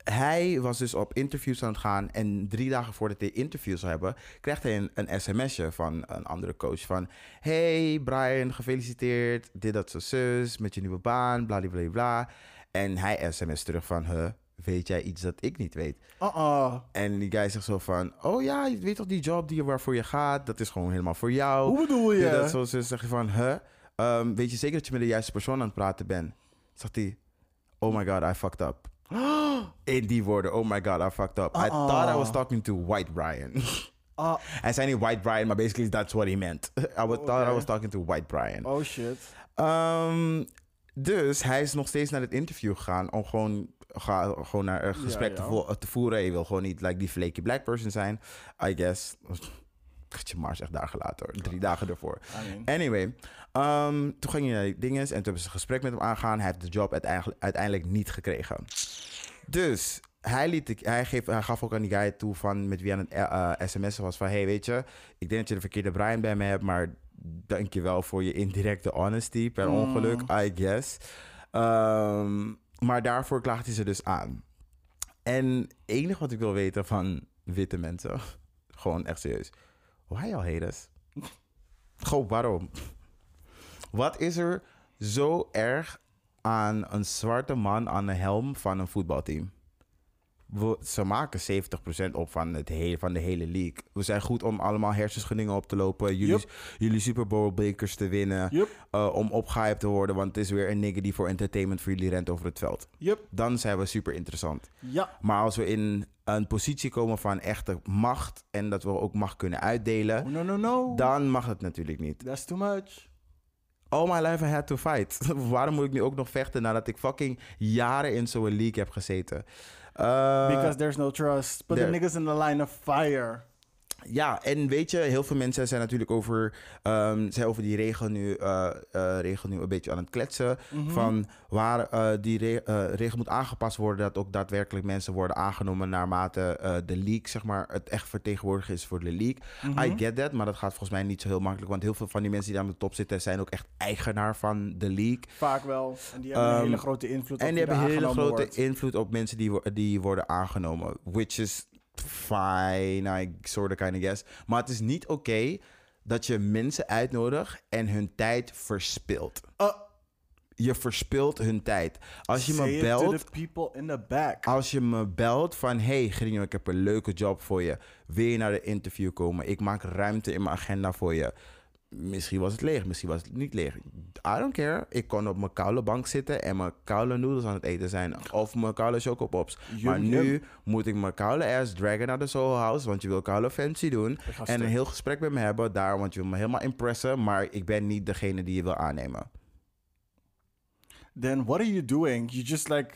hij was dus op interviews aan het gaan en drie dagen voordat hij interviews zou hebben, krijgt hij een, een sms'je van een andere coach van Hey Brian, gefeliciteerd, dit, dat, zo, zus, met je nieuwe baan, bla, bla, bla, bla. En hij sms terug van, huh, weet jij iets dat ik niet weet? Uh-uh. En die guy zegt zo van, oh ja, je weet toch die job die, waarvoor je gaat, dat is gewoon helemaal voor jou. Hoe bedoel je? Dit, dat, zo, zus, zeg je van, huh, Ehm, weet je zeker dat je met de juiste persoon aan het praten bent? Zegt hij, oh my god, I fucked up. In die woorden, oh my god, I fucked up. I thought I was talking to White Brian. Ah, Hij zei niet White Brian, maar basically that's what he meant. I was, thought I Oké. was talking to White Brian. oh shit. Ehm, dus hij is nog steeds naar het interview gegaan om gewoon, ga, gewoon naar een gesprek Ja, Te, ja. vo- te voeren. Je wil gewoon niet like, die flaky black person zijn, I guess. Had je maar echt dagen later, drie dagen ervoor. Anyway, ehm, toen ging hij naar die dinges en toen hebben ze een gesprek met hem aangaan. Hij heeft de job uiteindelijk, uiteindelijk niet gekregen. Dus hij, liet, hij, geef, hij gaf ook aan die guy toe van met wie aan het eh, eh, sms'en was van... Hey, weet je, ik denk dat je de verkeerde Brian bij me hebt, maar dankjewel voor je indirecte honesty per Mm. ongeluk, I guess. Ehm, maar daarvoor klaagt hij ze dus aan. En het enige wat ik wil weten van witte mensen, gewoon echt serieus. Why y'all hate us? Gewoon waarom? Wat is er zo erg aan een zwarte man aan de helm van een voetbalteam? We, ze maken 70% op van, het hele, van de hele league. We zijn goed om allemaal hersenschuddingen op te lopen. Jullie, jullie Super Bowl bekers te winnen. Eh, om opgehyped te worden. Want het is weer een nigger die voor entertainment voor jullie rent over het veld. Dan zijn we super interessant. Ja. Maar als we in een positie komen van echte macht. En dat we ook macht kunnen uitdelen. Oh, no, no, no. Dan mag het natuurlijk niet. That's too much. All my life I had to fight. Waarom moet ik nu ook nog vechten nadat ik fucking jaren in zo'n league heb gezeten? Eh, Because there's no trust. Put the niggas in the line of fire. Ja, en weet je, heel veel mensen zijn natuurlijk over, ehm, zijn over die regel nu, eh, eh, regel nu een beetje aan het kletsen. Mhm. Van waar eh, die re- regel moet aangepast worden, dat ook daadwerkelijk mensen worden aangenomen naarmate de league, zeg maar, het echt vertegenwoordigd is voor de league. Mhm. I get that, maar dat gaat volgens mij niet zo heel makkelijk, want heel veel van die mensen die aan de top zitten zijn ook echt eigenaar van de league. Vaak wel. En die hebben een Ehm, hele grote invloed op En die hebben er hele grote wordt. invloed op mensen die, die worden aangenomen. Which is fine, I sort of kind of guess. Maar het is niet oké dat je mensen uitnodigt en hun tijd verspilt. Uh, Je verspilt hun tijd. Als je say me to belt, the people in the back. als je me belt van... Hey Grinjo, ik heb een leuke job voor je. Wil je naar de interview komen? Ik maak ruimte in mijn agenda voor je. Misschien was het leeg, misschien was het niet leeg. I don't care. Ik kon op mijn koude bank zitten en mijn koude noedels aan het eten zijn. Of mijn koude chocopops. maar Yum, nu moet ik mijn koude ass dragen naar de Soho House. Want je wil koude fancy doen. En een heel gesprek met me hebben daar. Want je wil me helemaal impressen. Maar ik ben niet degene die je wil aannemen. Then what are you doing? You just like,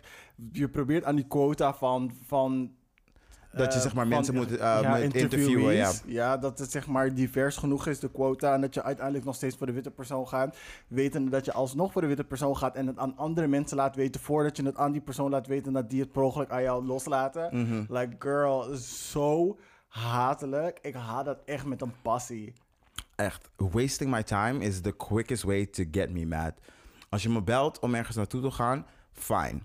je probeert aan die quota van... van Dat je, eh, zeg maar, mensen moet, eh, met interviewen, interviewees. Ja, dat het zeg maar divers genoeg is, de quota. En dat je uiteindelijk nog steeds voor de witte persoon gaat. Wetende dat je alsnog voor de witte persoon gaat. En het aan andere mensen laat weten. Voordat je het aan die persoon laat weten. Dat die het per aan jou loslaten. Mhm. Like, girl, zo hatelijk. Ik haat dat echt met een passie. Echt, wasting my time is the quickest way to get me mad. Als je me belt om ergens naartoe te gaan, fine.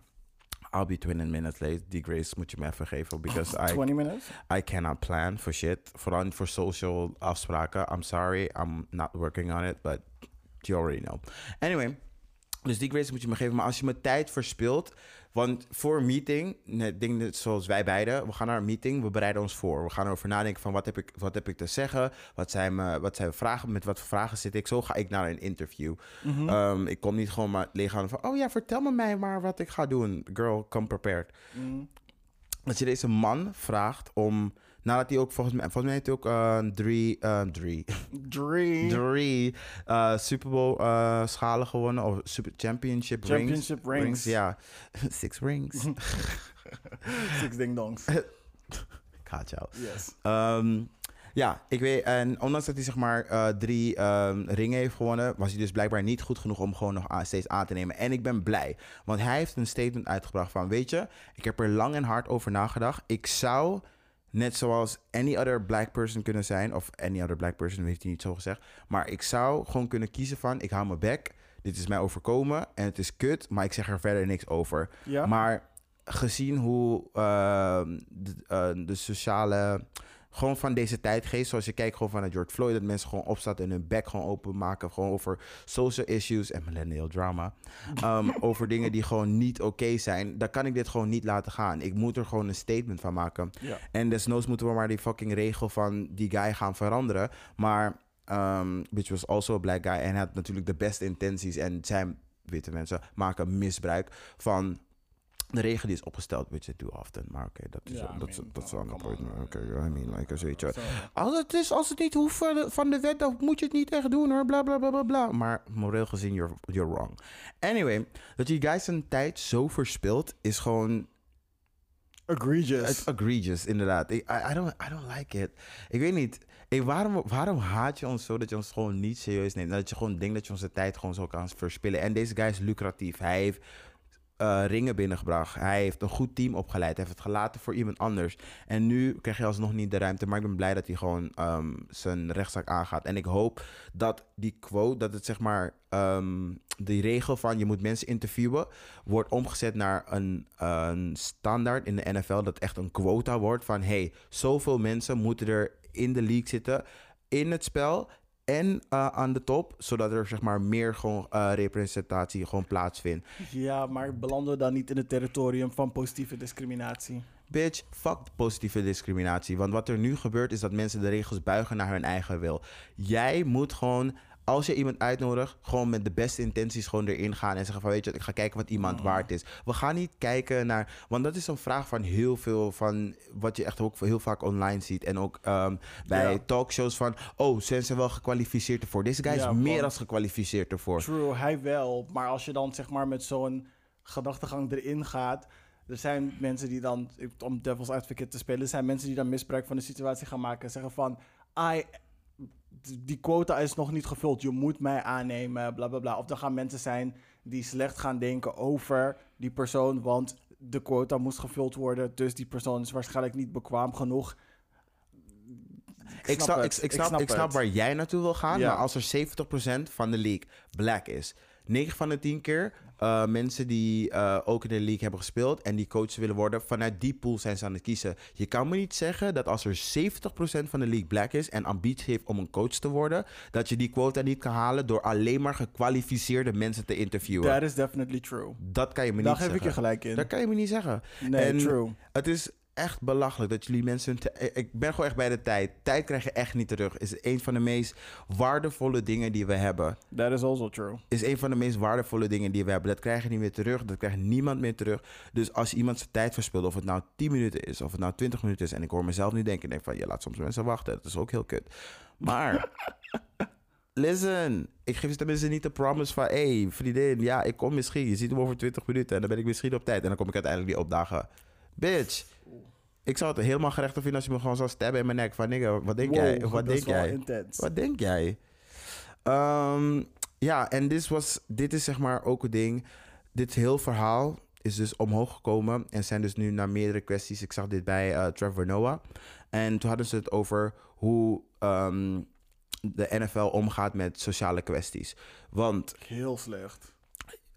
I'll be 20 minutes late. Die grace moet je me even geven. Because I, 20 minutes? I cannot plan for shit. Vooral niet voor social afspraken. I'm sorry, I'm not working on it, but you already know. Anyway, dus die grace moet je me geven. Maar als je me tijd verspilt... Want voor een meeting, net dingen zoals wij beiden... we gaan naar een meeting, we bereiden ons voor. We gaan erover nadenken van wat heb ik, wat heb ik te zeggen? Wat zijn, me, wat zijn vragen? Met wat voor vragen zit ik? Zo ga ik naar een interview. Ehm, ik kom niet gewoon maar leeg aan van... oh ja, vertel me mij maar wat ik ga doen. Girl, come prepared dat je deze man vraagt om. Nadat hij ook volgens mij. Volgens mij heeft hij ook eh, drie. eh, drie. Drie. drie eh, Super Bowl schalen gewonnen. Of Super Championship, Championship rings. rings. Ja. Six rings. Six ding dongs. Jou. Yes. Ehm, ja, ik weet. En ondanks dat hij zeg maar drie ehm, ringen heeft gewonnen, was hij dus blijkbaar niet goed genoeg om gewoon nog steeds aan te nemen. En ik ben blij, want hij heeft een statement uitgebracht van, weet je, ik heb er lang en hard over nagedacht. Ik zou net zoals any other black person kunnen zijn, of any other black person heeft hij niet zo gezegd, maar ik zou gewoon kunnen kiezen van, ik hou mijn bek. Dit is mij overkomen en het is kut, maar ik zeg er verder niks over. Ja? Maar gezien hoe ehm, de, eh, de sociale. Gewoon van deze tijdgeest, zoals je kijkt gewoon van het George Floyd, dat mensen gewoon opstaan en hun bek gewoon openmaken. Gewoon over social issues en millennial drama. Ehm, over dingen die gewoon niet oké zijn. Dan kan ik dit gewoon niet laten gaan. Ik moet er gewoon een statement van maken. Ja. En desnoods moeten we maar die fucking regel van die guy gaan veranderen. Maar, um, which was also a black guy. En hij had natuurlijk de beste intenties. En zijn witte mensen maken misbruik van de regel die is opgesteld, which I do often. Maar oké, dat is Ja, dat mean, dat is on, point. Oké, I mean, like, weet je. Zo. Als het, is, als het niet hoeft van de, van de wet, dan moet je het niet echt doen hoor. Bla bla bla bla bla. Maar moreel gezien, you're, you're wrong. Anyway, dat die guy zijn tijd zo verspilt, is gewoon Egregious. het egregious, inderdaad. I, I, don't, I don't like it. Ik weet niet. Ik, waarom, waarom haat je ons zo dat je ons gewoon niet serieus neemt? Dat je gewoon denkt dat je onze tijd gewoon zo kan verspillen. En deze guy is lucratief. Hij heeft eh, ringen binnengebracht. Hij heeft een goed team opgeleid. Hij heeft het gelaten voor iemand anders. En nu krijg je alsnog niet de ruimte. Maar ik ben blij dat hij gewoon ehm, zijn rechtszaak aangaat. En ik hoop dat die quote, dat het zeg maar ehm, die regel van je moet mensen interviewen, wordt omgezet naar een, een standaard in de NFL. Dat echt een quota wordt van hey, zoveel mensen moeten er in de league zitten in het spel. En eh, aan de top, zodat er zeg maar meer gewoon eh, representatie gewoon plaatsvindt. Ja, maar belanden we dan niet in het territorium van positieve discriminatie? Bitch, fuck positieve discriminatie. Want wat er nu gebeurt is dat mensen de regels buigen naar hun eigen wil. Jij moet gewoon, als je iemand uitnodigt, gewoon met de beste intenties gewoon erin gaan en zeggen van weet je, ik ga kijken wat iemand waard is. We gaan niet kijken naar, want dat is een vraag van heel veel van wat je echt ook heel vaak online ziet en ook ehm, bij Ja. talkshows van, oh, zijn ze wel gekwalificeerd ervoor? Deze guy Ja, is meer dan gekwalificeerd ervoor. True, hij wel. Maar als je dan zeg maar met zo'n gedachtegang erin gaat. Er zijn mensen die dan, om devil's advocate te spelen, er zijn mensen die dan misbruik van de situatie gaan maken. En zeggen van, I, die quota is nog niet gevuld, je moet mij aannemen, bla bla bla. Of er gaan mensen zijn die slecht gaan denken over die persoon, want de quota moest gevuld worden. Dus die persoon is waarschijnlijk niet bekwaam genoeg. Ik snap, ik, ik snap, ik snap, waar jij naartoe wil gaan. Ja. Maar als er 70% van de league black is. 9 van de 10 keer eh, mensen die eh, ook in de league hebben gespeeld en die coach willen worden, vanuit die pool zijn ze aan het kiezen. Je kan me niet zeggen dat als er 70% van de league black is en ambitie heeft om een coach te worden, dat je die quota niet kan halen door alleen maar gekwalificeerde mensen te interviewen. That is definitely true. dat kan je me Daar niet zeggen. ik je gelijk in. Dat kan je me niet zeggen. Nee, en true. Het is, echt belachelijk dat jullie mensen. Ik ben gewoon echt bij de tijd. Tijd krijg je echt niet terug. Is een van de meest waardevolle dingen die we hebben. That is also true. Is een van de meest waardevolle dingen die we hebben. Dat krijg je niet meer terug. Dat krijgt niemand meer terug. Dus als iemand zijn tijd verspilt, of het nou 10 minuten is, of het nou 20 minuten is. En ik hoor mezelf nu denken: denk van je laat soms mensen wachten. Dat is ook heel kut. Maar. Listen, ik geef je tenminste niet de promise van... hé, hey, vriendin, ja, ik kom misschien. Je ziet hem over 20 minuten en dan ben ik misschien op tijd. En dan kom ik uiteindelijk niet opdagen. Bitch, ik zou het helemaal gerechtig vinden als je me gewoon zou stabben in mijn nek. Van, nigga, wat denk jij? Wat denk jij? Wat denk jij? Ja, en dit, was, dit is zeg maar ook een ding. Dit heel verhaal is dus omhoog gekomen. En zijn dus nu naar meerdere kwesties. Ik zag dit bij eh, Trevor Noah. En toen hadden ze het over hoe ehm, de NFL omgaat met sociale kwesties. Want Heel slecht.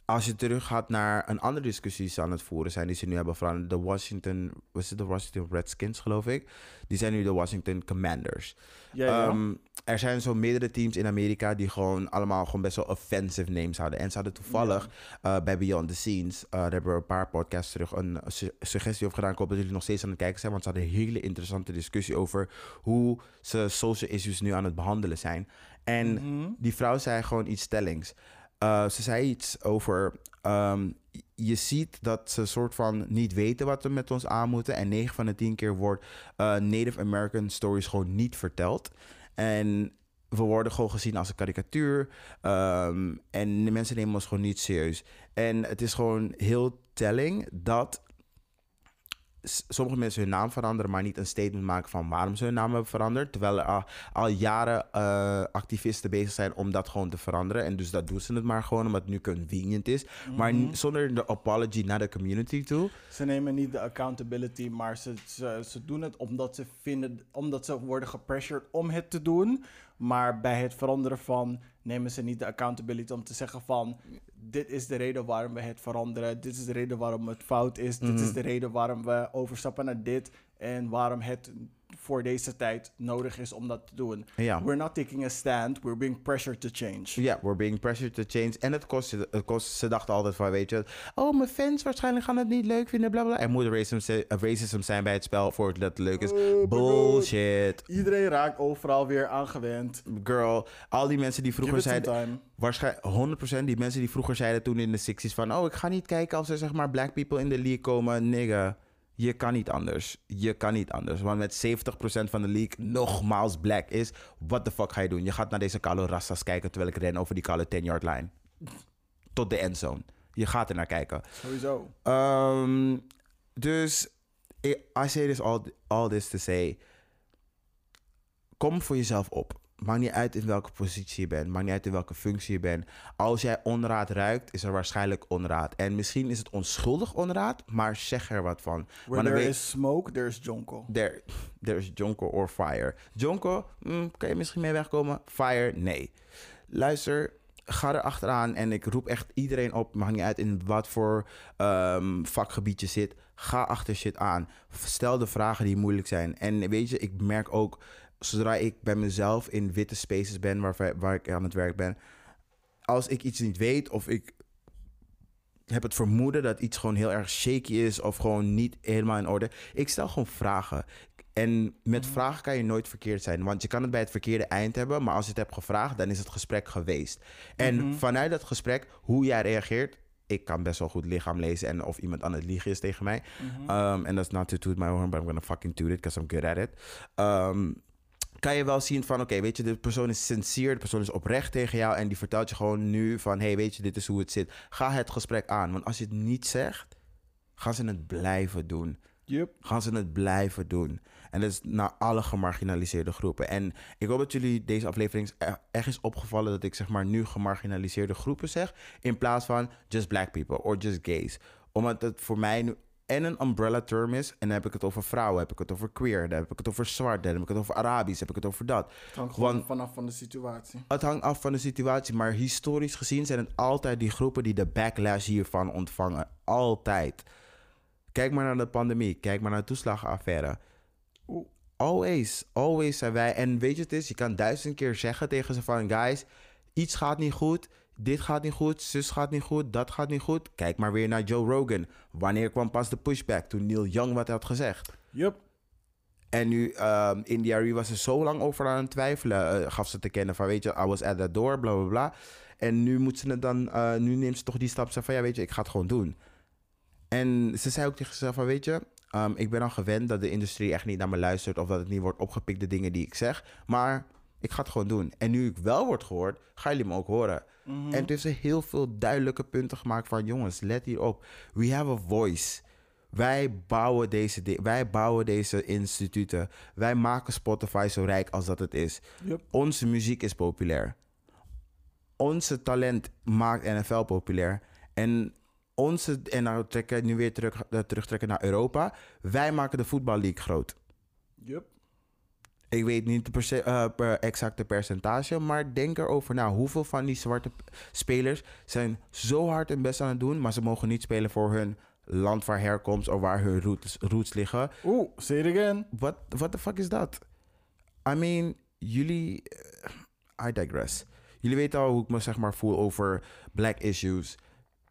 Als je terug gaat naar een andere discussie die ze aan het voeren zijn, die ze nu hebben veranderd. De Washington, was het de Washington Redskins, geloof ik? Die zijn nu de Washington Commanders. Ja, ja. Ehm, er zijn zo meerdere teams in Amerika die gewoon allemaal gewoon best wel offensive names hadden. En ze hadden toevallig eh, bij Beyond the Scenes, eh, daar hebben we een paar podcasts terug een su- suggestie over gedaan. Ik hoop dat jullie nog steeds aan het kijken zijn, want ze hadden een hele interessante discussie over hoe ze social issues nu aan het behandelen zijn. En Mhm. die vrouw zei gewoon iets stellings. Eh, ze zei iets over. ehm, je ziet dat ze soort van niet weten wat er met ons aan moeten. En 9 van de 10 keer wordt eh, Native American stories gewoon niet verteld. En we worden gewoon gezien als een karikatuur. ehm, en de mensen nemen ons gewoon niet serieus. En het is gewoon heel telling dat sommige mensen hun naam veranderen, maar niet een statement maken van waarom ze hun naam hebben veranderd. Terwijl er al, al jaren eh, activisten bezig zijn om dat gewoon te veranderen. En dus dat doen ze het maar gewoon, omdat het nu convenient is. Maar Mhm. zonder de apology naar de community toe. Ze nemen niet de accountability, maar ze, ze, ze doen het omdat ze vinden, omdat ze worden gepressured om het te doen. Maar bij het veranderen van nemen ze niet de accountability om te zeggen van dit is de reden waarom we het veranderen, dit is de reden waarom het fout is, dit is de reden waarom we overstappen naar dit en waarom het voor deze tijd nodig is om dat te doen. Ja. We're not taking a stand, we're being pressured to change. Ja, we're being pressured to change. En het kost, het kost, ze dachten altijd van, weet je, oh, mijn fans waarschijnlijk gaan het niet leuk vinden, bla bla. Er moet racism, eh, racism zijn bij het spel voordat het leuk is. Oh God. Bullshit. Iedereen raakt overal weer aangewend. Girl, al die mensen die vroeger zeiden, waarschijnlijk 100% die mensen die vroeger zeiden toen in de 60s van, oh, ik ga niet kijken als er zeg maar black people in de league komen. Nigga, je kan niet anders. Je kan niet anders. Want met 70% van de league nogmaals black is, what the fuck ga je doen? Je gaat naar deze kale rastas kijken terwijl ik ren over die kale 10-yard line. Tot de endzone. Je gaat er naar kijken. Sowieso. Um, dus, I, I say this all, all this to say. Kom voor jezelf op. Maakt niet uit in welke positie je bent. Maakt niet uit in welke functie je bent. Als jij onraad ruikt, is er waarschijnlijk onraad. En misschien is het onschuldig onraad, maar zeg er wat van. Where there weet- is smoke, there is jonko. There, there is Jonko or Fire. Jonko, mm, kan je misschien mee wegkomen? Fire, nee. Luister, ga er achteraan en ik roep echt iedereen op. Maakt niet uit in wat voor ehm, vakgebied je zit. Ga achter shit aan. Stel de vragen die moeilijk zijn. En weet je, ik merk ook, zodra ik bij mezelf in witte spaces ben waar, waar ik aan het werk ben. Als ik iets niet weet of ik heb het vermoeden dat iets gewoon heel erg shaky is of gewoon niet helemaal in orde. Ik stel gewoon vragen. En met vragen kan je nooit verkeerd zijn. Want je kan het bij het verkeerde eind hebben. Maar als je het hebt gevraagd, dan is het gesprek geweest. En vanuit dat gesprek, hoe jij reageert. Ik kan best wel goed lichaam lezen. En of iemand aan het liegen is tegen mij. Um, En dat is not to toot my horn, but I'm gonna fucking toot it. Because I'm good at it. Um, kan je wel zien van, oké, weet je, de persoon is sincere, de persoon is oprecht tegen jou en die vertelt je gewoon nu van, hey, weet je, dit is hoe het zit. Ga het gesprek aan, want als je het niet zegt, gaan ze het blijven doen. Yup. Gaan ze het blijven doen. En dat is naar alle gemarginaliseerde groepen. En ik hoop dat jullie deze aflevering e- echt is opgevallen dat ik zeg maar nu gemarginaliseerde groepen zeg, in plaats van just black people or just gays. Omdat het voor mij nu en een umbrella term is. En dan heb ik het over vrouwen, heb ik het over queer, dan heb ik het over zwart, dan heb ik het over Arabisch, heb ik het over dat. Het hangt gewoon Want- vanaf van de situatie. Het hangt af van de situatie, maar historisch gezien zijn het altijd die groepen die de backlash hiervan ontvangen. Altijd. Kijk maar naar de pandemie, kijk maar naar de toeslagenaffaire. Oeh. Always, always zijn wij. En weet je het is, je kan duizend keer zeggen tegen ze van... Guys, iets gaat niet goed, dit gaat niet goed, zus gaat niet goed, dat gaat niet goed. Kijk maar weer naar Joe Rogan. Wanneer kwam pas de pushback? Toen Neil Young wat had gezegd. Yup. En nu, um, India was er zo lang over aan het twijfelen. eh, gaf ze te kennen van, weet je, I was at that door, bla bla bla. En nu moet ze het dan, eh, nu neemt ze toch die stap. Ze van, ja, weet je, ik ga het gewoon doen. En ze zei ook tegen zichzelf van, weet je, um, ik ben al gewend dat de industrie echt niet naar me luistert. Of dat het niet wordt opgepikt, de dingen die ik zeg. Maar ik ga het gewoon doen. En nu ik wel word gehoord, gaan jullie me ook horen. Mhm. En toen heeft ze heel veel duidelijke punten gemaakt van, jongens, let hierop. We have a voice. Wij bouwen, deze wij bouwen deze instituten. Wij maken Spotify zo rijk als dat het is. Onze muziek is populair. Onze talent maakt NFL populair. En onze, en nou trekken nu weer terug, eh, terugtrekken naar Europa. Wij maken de voetballeague groot. Yup. Ik weet niet eh, per exacte percentage, maar denk erover na. Hoeveel van die zwarte spelers zijn zo hard hun best aan het doen, maar ze mogen niet spelen voor hun land waar herkomst of waar hun roots, roots liggen. Oeh, say it again. What, what the fuck is dat? I mean, jullie... eh, I digress. Jullie weten al hoe ik me zeg maar voel over black issues.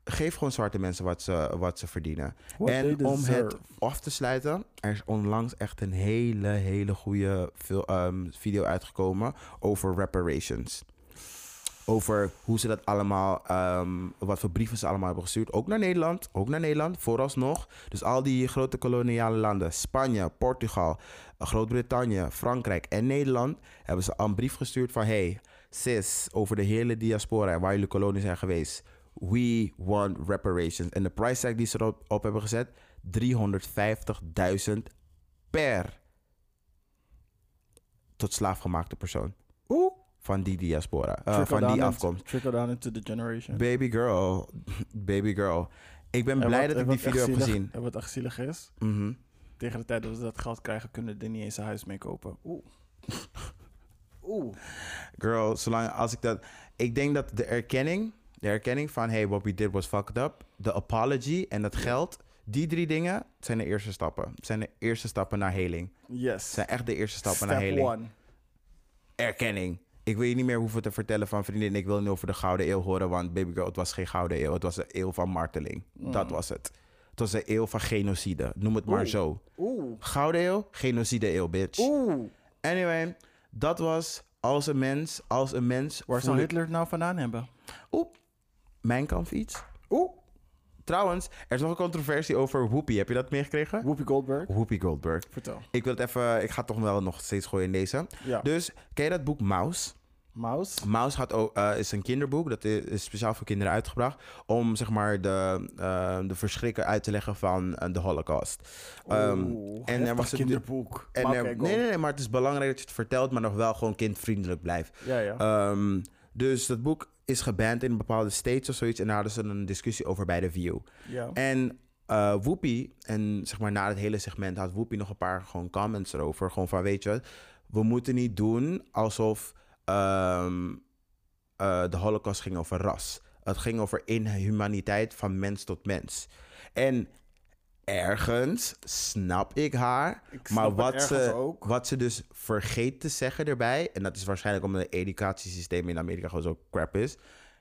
Geef gewoon zwarte mensen wat ze, wat ze verdienen. What en om het af te sluiten, er is onlangs echt een hele, hele goede fil- ehm, video uitgekomen over reparations. Over hoe ze dat allemaal, ehm, wat voor brieven ze allemaal hebben gestuurd. Ook naar Nederland, ook naar Nederland, vooralsnog. Dus al die grote koloniale landen, Spanje, Portugal, Groot-Brittannië, Frankrijk en Nederland, hebben ze een brief gestuurd van: hey, sis, over de hele diaspora en waar jullie kolonie zijn geweest. We want reparations. En de price tag die ze erop op hebben gezet, 350.000 per tot slaafgemaakte persoon Oeh. van die diaspora, eh, van die into- afkomst. Trickle down into the generation. Baby girl, baby girl. Ik ben En blij wat- dat ik die video heb gezien. En wat echt zielig is, Mhm. tegen de tijd dat we dat geld krijgen, kunnen we er niet eens een huis mee kopen. Oeh. Oeh. Girl, zolang als ik dat. Ik denk dat de erkenning, de erkenning van hey, what we did was fucked up, de apology en het geld, die drie dingen zijn de eerste stappen. zijn de eerste stappen naar heling. Yes. zijn echt de eerste stappen Step naar heling. one. Erkenning. Ik wil je niet meer hoeven te vertellen van vriendin, ik wil niet over de gouden eeuw horen, want baby girl, het was geen gouden eeuw, het was een eeuw van marteling. Dat was het. Het was een eeuw van genocide. Noem het maar Oeh. zo. Oeh. Gouden eeuw, genocide eeuw, bitch. Oeh. Anyway, dat was als een mens, als een mens. Waar zou Hitler het nou vandaan hebben? Oeh, mijn kampfiets. Oeh. Trouwens, er is nog een controversie over Whoopi. Heb je dat meegekregen? Whoopi Goldberg. Whoopi Goldberg. Vertel. Ik wil het even, ik ga het toch wel nog steeds gooien in deze. Ja. Dus, ken je dat boek Mouse? Mouse. Mouse had ook, eh, is een kinderboek, dat is, speciaal voor kinderen uitgebracht. Om zeg maar de, eh, de verschrikken uit te leggen van eh, de Holocaust. Ehm, Oeh, en er was een kinderboek. En er- nee, nee, nee, maar het is belangrijk dat je het vertelt, maar nog wel gewoon kindvriendelijk blijft. Ja, ja. Ehm, dus dat boek is geband in bepaalde states of zoiets. En daar hadden ze een discussie over bij The View. ja. En eh Whoopi, en zeg maar na het hele segment had Whoopi nog een paar gewoon comments erover. Gewoon van, weet je, we moeten niet doen alsof ehm, eh, de holocaust ging over ras. Het ging over inhumaniteit van mens tot mens. En ergens snap ik haar. Ik maar wat ze, ook. wat ze dus vergeet te zeggen erbij... en dat is waarschijnlijk omdat het educatiesysteem in Amerika gewoon zo crap is...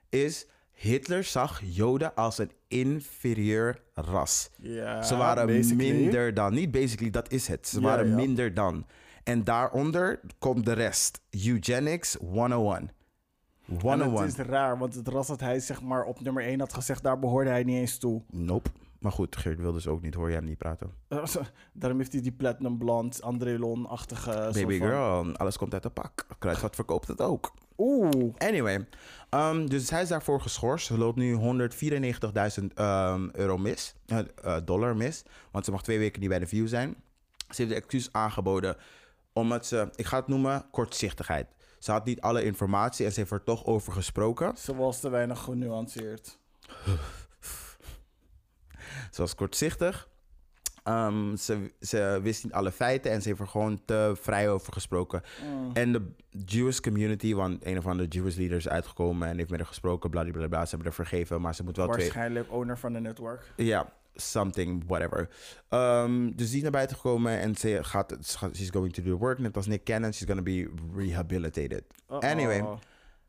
is Hitler zag Joden als een inferieur ras. Ja, Ze waren basically. minder dan. Niet basically, dat is het. Ze Ja, waren ja. minder dan. En daaronder komt de rest. Eugenics 101. En het 101. is raar, want het ras dat hij zeg maar op nummer 1 had gezegd, daar behoorde hij niet eens toe. Nope. Maar goed, Geert wil dus ook niet. Hoor je hem niet praten. Eh, Daarom heeft hij die platinum blond, André Lon-achtige soort Baby van- girl, alles komt uit de pak. Kruidvat verkoopt het ook. Oeh. Anyway, um, dus hij is daarvoor geschorst. Ze loopt nu 194.000 um, euro mis, eh, eh, dollar mis. Want ze mag twee weken niet bij de view zijn. Ze heeft de excuus aangeboden omdat ze, ik ga het noemen, kortzichtigheid. Ze had niet alle informatie en ze heeft er toch over gesproken. Ze was te weinig genuanceerd. Ze was kortzichtig. Um, ze, ze wist niet alle feiten en ze heeft er gewoon te vrij over gesproken. En de Jewish community, want een of andere Jewish leader is uitgekomen en heeft met haar gesproken, bladibladibla. Ze hebben er vergeven, maar ze moet wel twee... Waarschijnlijk owner van de network. Ja, something, whatever. Um, dus die is naar buiten gekomen en ze gaat, she's going to do the work. Net als Nick Cannon, she's gonna be rehabilitated. Anyway,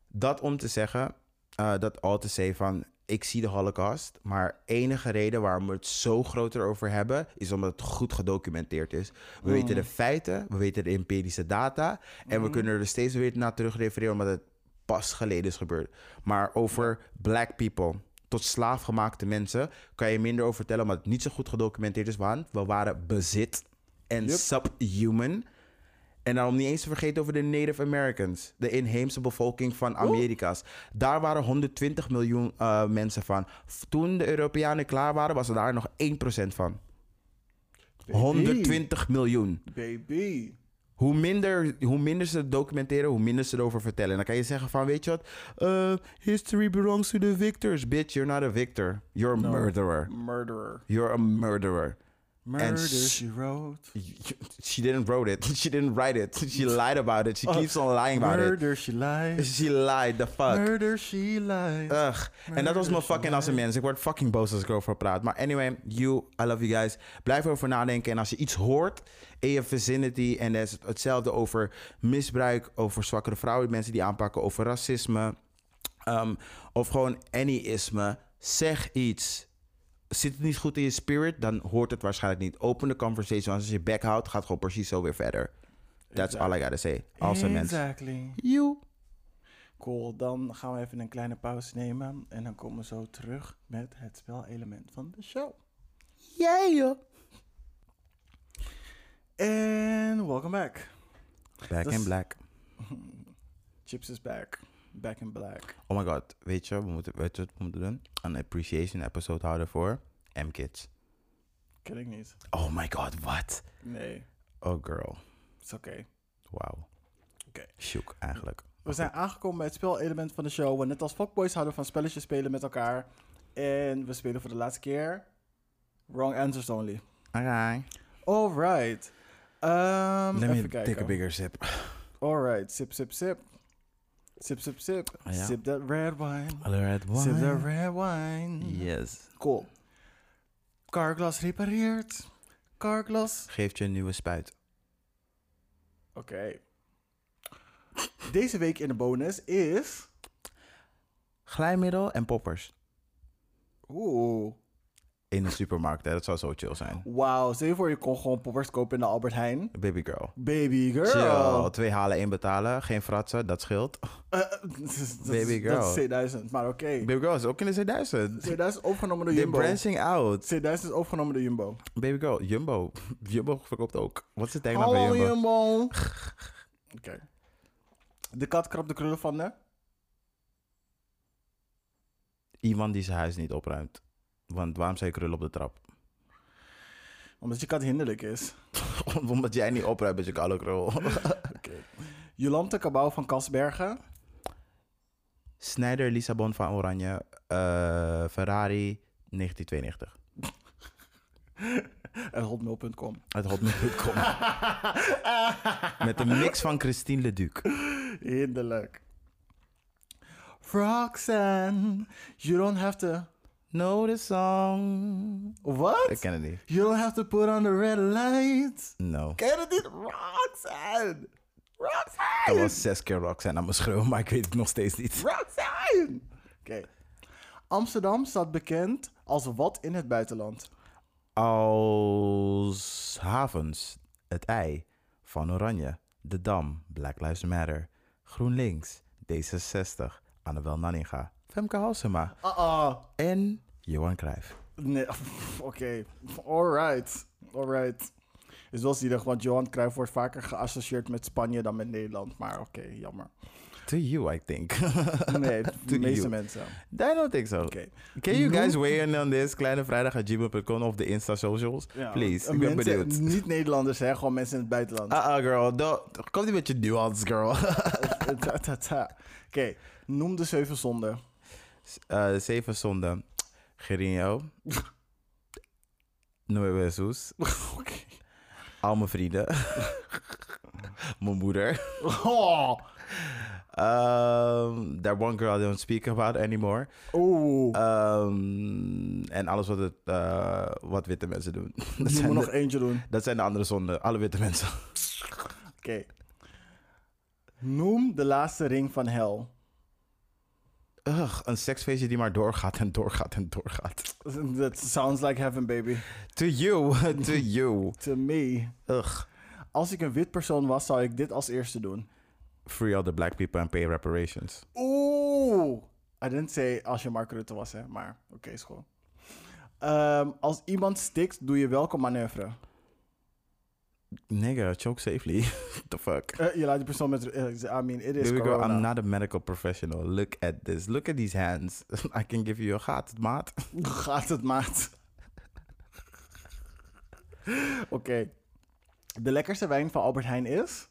dat om te zeggen, uh, dat al te zeggen van, ik zie de Holocaust, maar enige reden waarom we het zo groter over hebben, is omdat het goed gedocumenteerd is. We weten de feiten, we weten de empirische data en we kunnen er steeds weer naar terug refereren omdat het pas geleden is gebeurd. Maar over black people tot slaafgemaakte mensen kan je minder over vertellen omdat het niet zo goed gedocumenteerd is, want we waren bezit en Yep. subhuman. En daarom niet eens te vergeten over de Native Americans. De inheemse bevolking van Amerika's. Daar waren 120 miljoen eh, mensen van. Toen de Europeanen klaar waren, was er daar nog 1% van. 120 miljoen. Baby. Hoe minder, hoe minder ze documenteren, hoe minder ze erover vertellen. En dan kan je zeggen van, weet je wat? Eh, history belongs to the victors. Bitch, you're not a victor. You're a No. murderer. Murderer. You're a murderer. Murder, she wrote. She didn't wrote it. She didn't write it. She lied about it. She keeps on lying about it. Murder, she lied. She lied, the fuck. Murder, she lied. Ugh. En dat was mijn fucking als een mens. Ik word fucking boos als ik erover praat. Maar anyway, you, I love you guys. Blijf erover nadenken. En als je iets hoort in je vicinity... en dat is hetzelfde over misbruik... over zwakkere vrouwen, mensen die aanpakken... over racisme... ehm, of gewoon anyisme... zeg iets. Zit het niet goed in je spirit... dan hoort het waarschijnlijk niet. Open de conversation. Als je je bek houdt... gaat het gewoon precies zo weer verder. That's all I gotta say. Als een mens. Exactly. You. Cool, dan gaan we even een kleine pauze nemen. En dan komen we zo terug met het spelelement van de show. Yeah. En welcome back. Back in black. Chips is back. Back in black. Oh my god, weet je, we moeten, weet je wat we moeten doen? Een appreciation episode houden voor M-Kids. Ken ik niet. Oh my god, wat? Nee, Oh girl, is oké. wauw. Oké. Shook eigenlijk. We zijn aangekomen bij het spelelement van de show. We net als fuckboys houden van spelletjes spelen met elkaar. En we spelen voor de laatste keer. Wrong answers only. Oké. Alright. Um, Let me kijken. take a bigger sip. Alright, sip, sip, sip. Sip, sip, sip. Ah, ja. Sip that red wine. Red Sip that red wine. Yes. Cool. Carglass repareert. Carglass. Geeft je een nieuwe spuit. Oké. Deze week in de bonus is... Glijmiddel en poppers. Oeh. In de supermarkt, hè. dat zou zo chill zijn. Wauw, stel je voor je kon gewoon poppers kopen in de Albert Heijn. Baby girl. Baby girl. Chill. Twee halen, één betalen. Geen fratsen, dat scheelt. Eh, Baby is- girl. Dat is 2000, maar oké. Baby girl is ook in de 2000. 2000 is overgenomen door They're Jumbo. branching out. 2000 is overgenomen door Jumbo. Baby girl, Jumbo. Jumbo verkoopt ook. Wat is tagline van Hallo Jumbo? Jumbo. Oké. De kat krabt de krullen van de... Iemand die zijn huis niet opruimt. Want waarom zou je krullen op de trap? Omdat je kat hinderlijk is. Omdat jij niet opruimt met je koude krul. Jolante Cabau van Kasbergen. Snijder Lissabon van Oranje. eh, Ferrari 1992. En hotmail.com. Uit hotmail.com. Met een mix van Christine Leduc. Hinderlijk. Roxanne, you don't have to... Know the song. What? Ik ken het niet. You don't have to put on the red light. No. Ken het niet? Roxanne. Roxanne. Dat was zes keer Roxanne aan mijn schreeuwen, maar ik weet het nog steeds niet. Roxanne. Oké. Amsterdam staat bekend als wat in het buitenland? Als havens, het ei, Van Oranje, De Dam, Black Lives Matter, GroenLinks, D66, Annabel Nanninga, Femke Halsema en Johan Cruijff. Nee, oké. Alright. Alright. Is wel zielig, want Johan Cruijff wordt vaker geassocieerd met Spanje dan met Nederland. Maar oké, jammer. To you, I think. Nee, de meeste you. mensen. I don't think so. Oké. Can you guys weigh in on this? Kleinevrijdag.gmail.com of de Insta socials? Ja, Please, eh, ik ben benieuwd. Niet Nederlanders, hè? Gewoon mensen in het buitenland. Ah, ah, girl. do- Kom niet met je nuance, girl. Ta, ta. Oké, noem de zeven zonden. Eh, zeven zonden. Gerinho. Nueve Jesus. Oké. Al mijn vrienden. mijn moeder. Oh. Um, that one girl I don't speak about anymore. Oeh. Um, en alles wat, het, eh, wat witte mensen doen. dat, zijn nog de, eentje doen. dat zijn de andere zonden. Alle witte mensen. Oké. Noem de laatste ring van hel. Ugh, een seksfeestje die maar doorgaat en doorgaat en doorgaat. That sounds like heaven, baby. To you, to you. To me. Ugh. Als ik een wit persoon was, zou ik dit als eerste doen. Free all the black people and pay reparations. Oeh. I didn't say als je Mark Rutte was, hè. Maar oké, is gewoon. Ehm, als iemand stikt, doe je welke manoeuvre? Nigga, choke safely. The fuck? Eh, je laat die persoon met... eh, I mean, it is Baby girl, corona. I'm not a medical professional. Look at this. Look at these hands. I can give you a gaat, maat. Gaat het, maat? Oké. De lekkerste wijn van Albert Heijn is?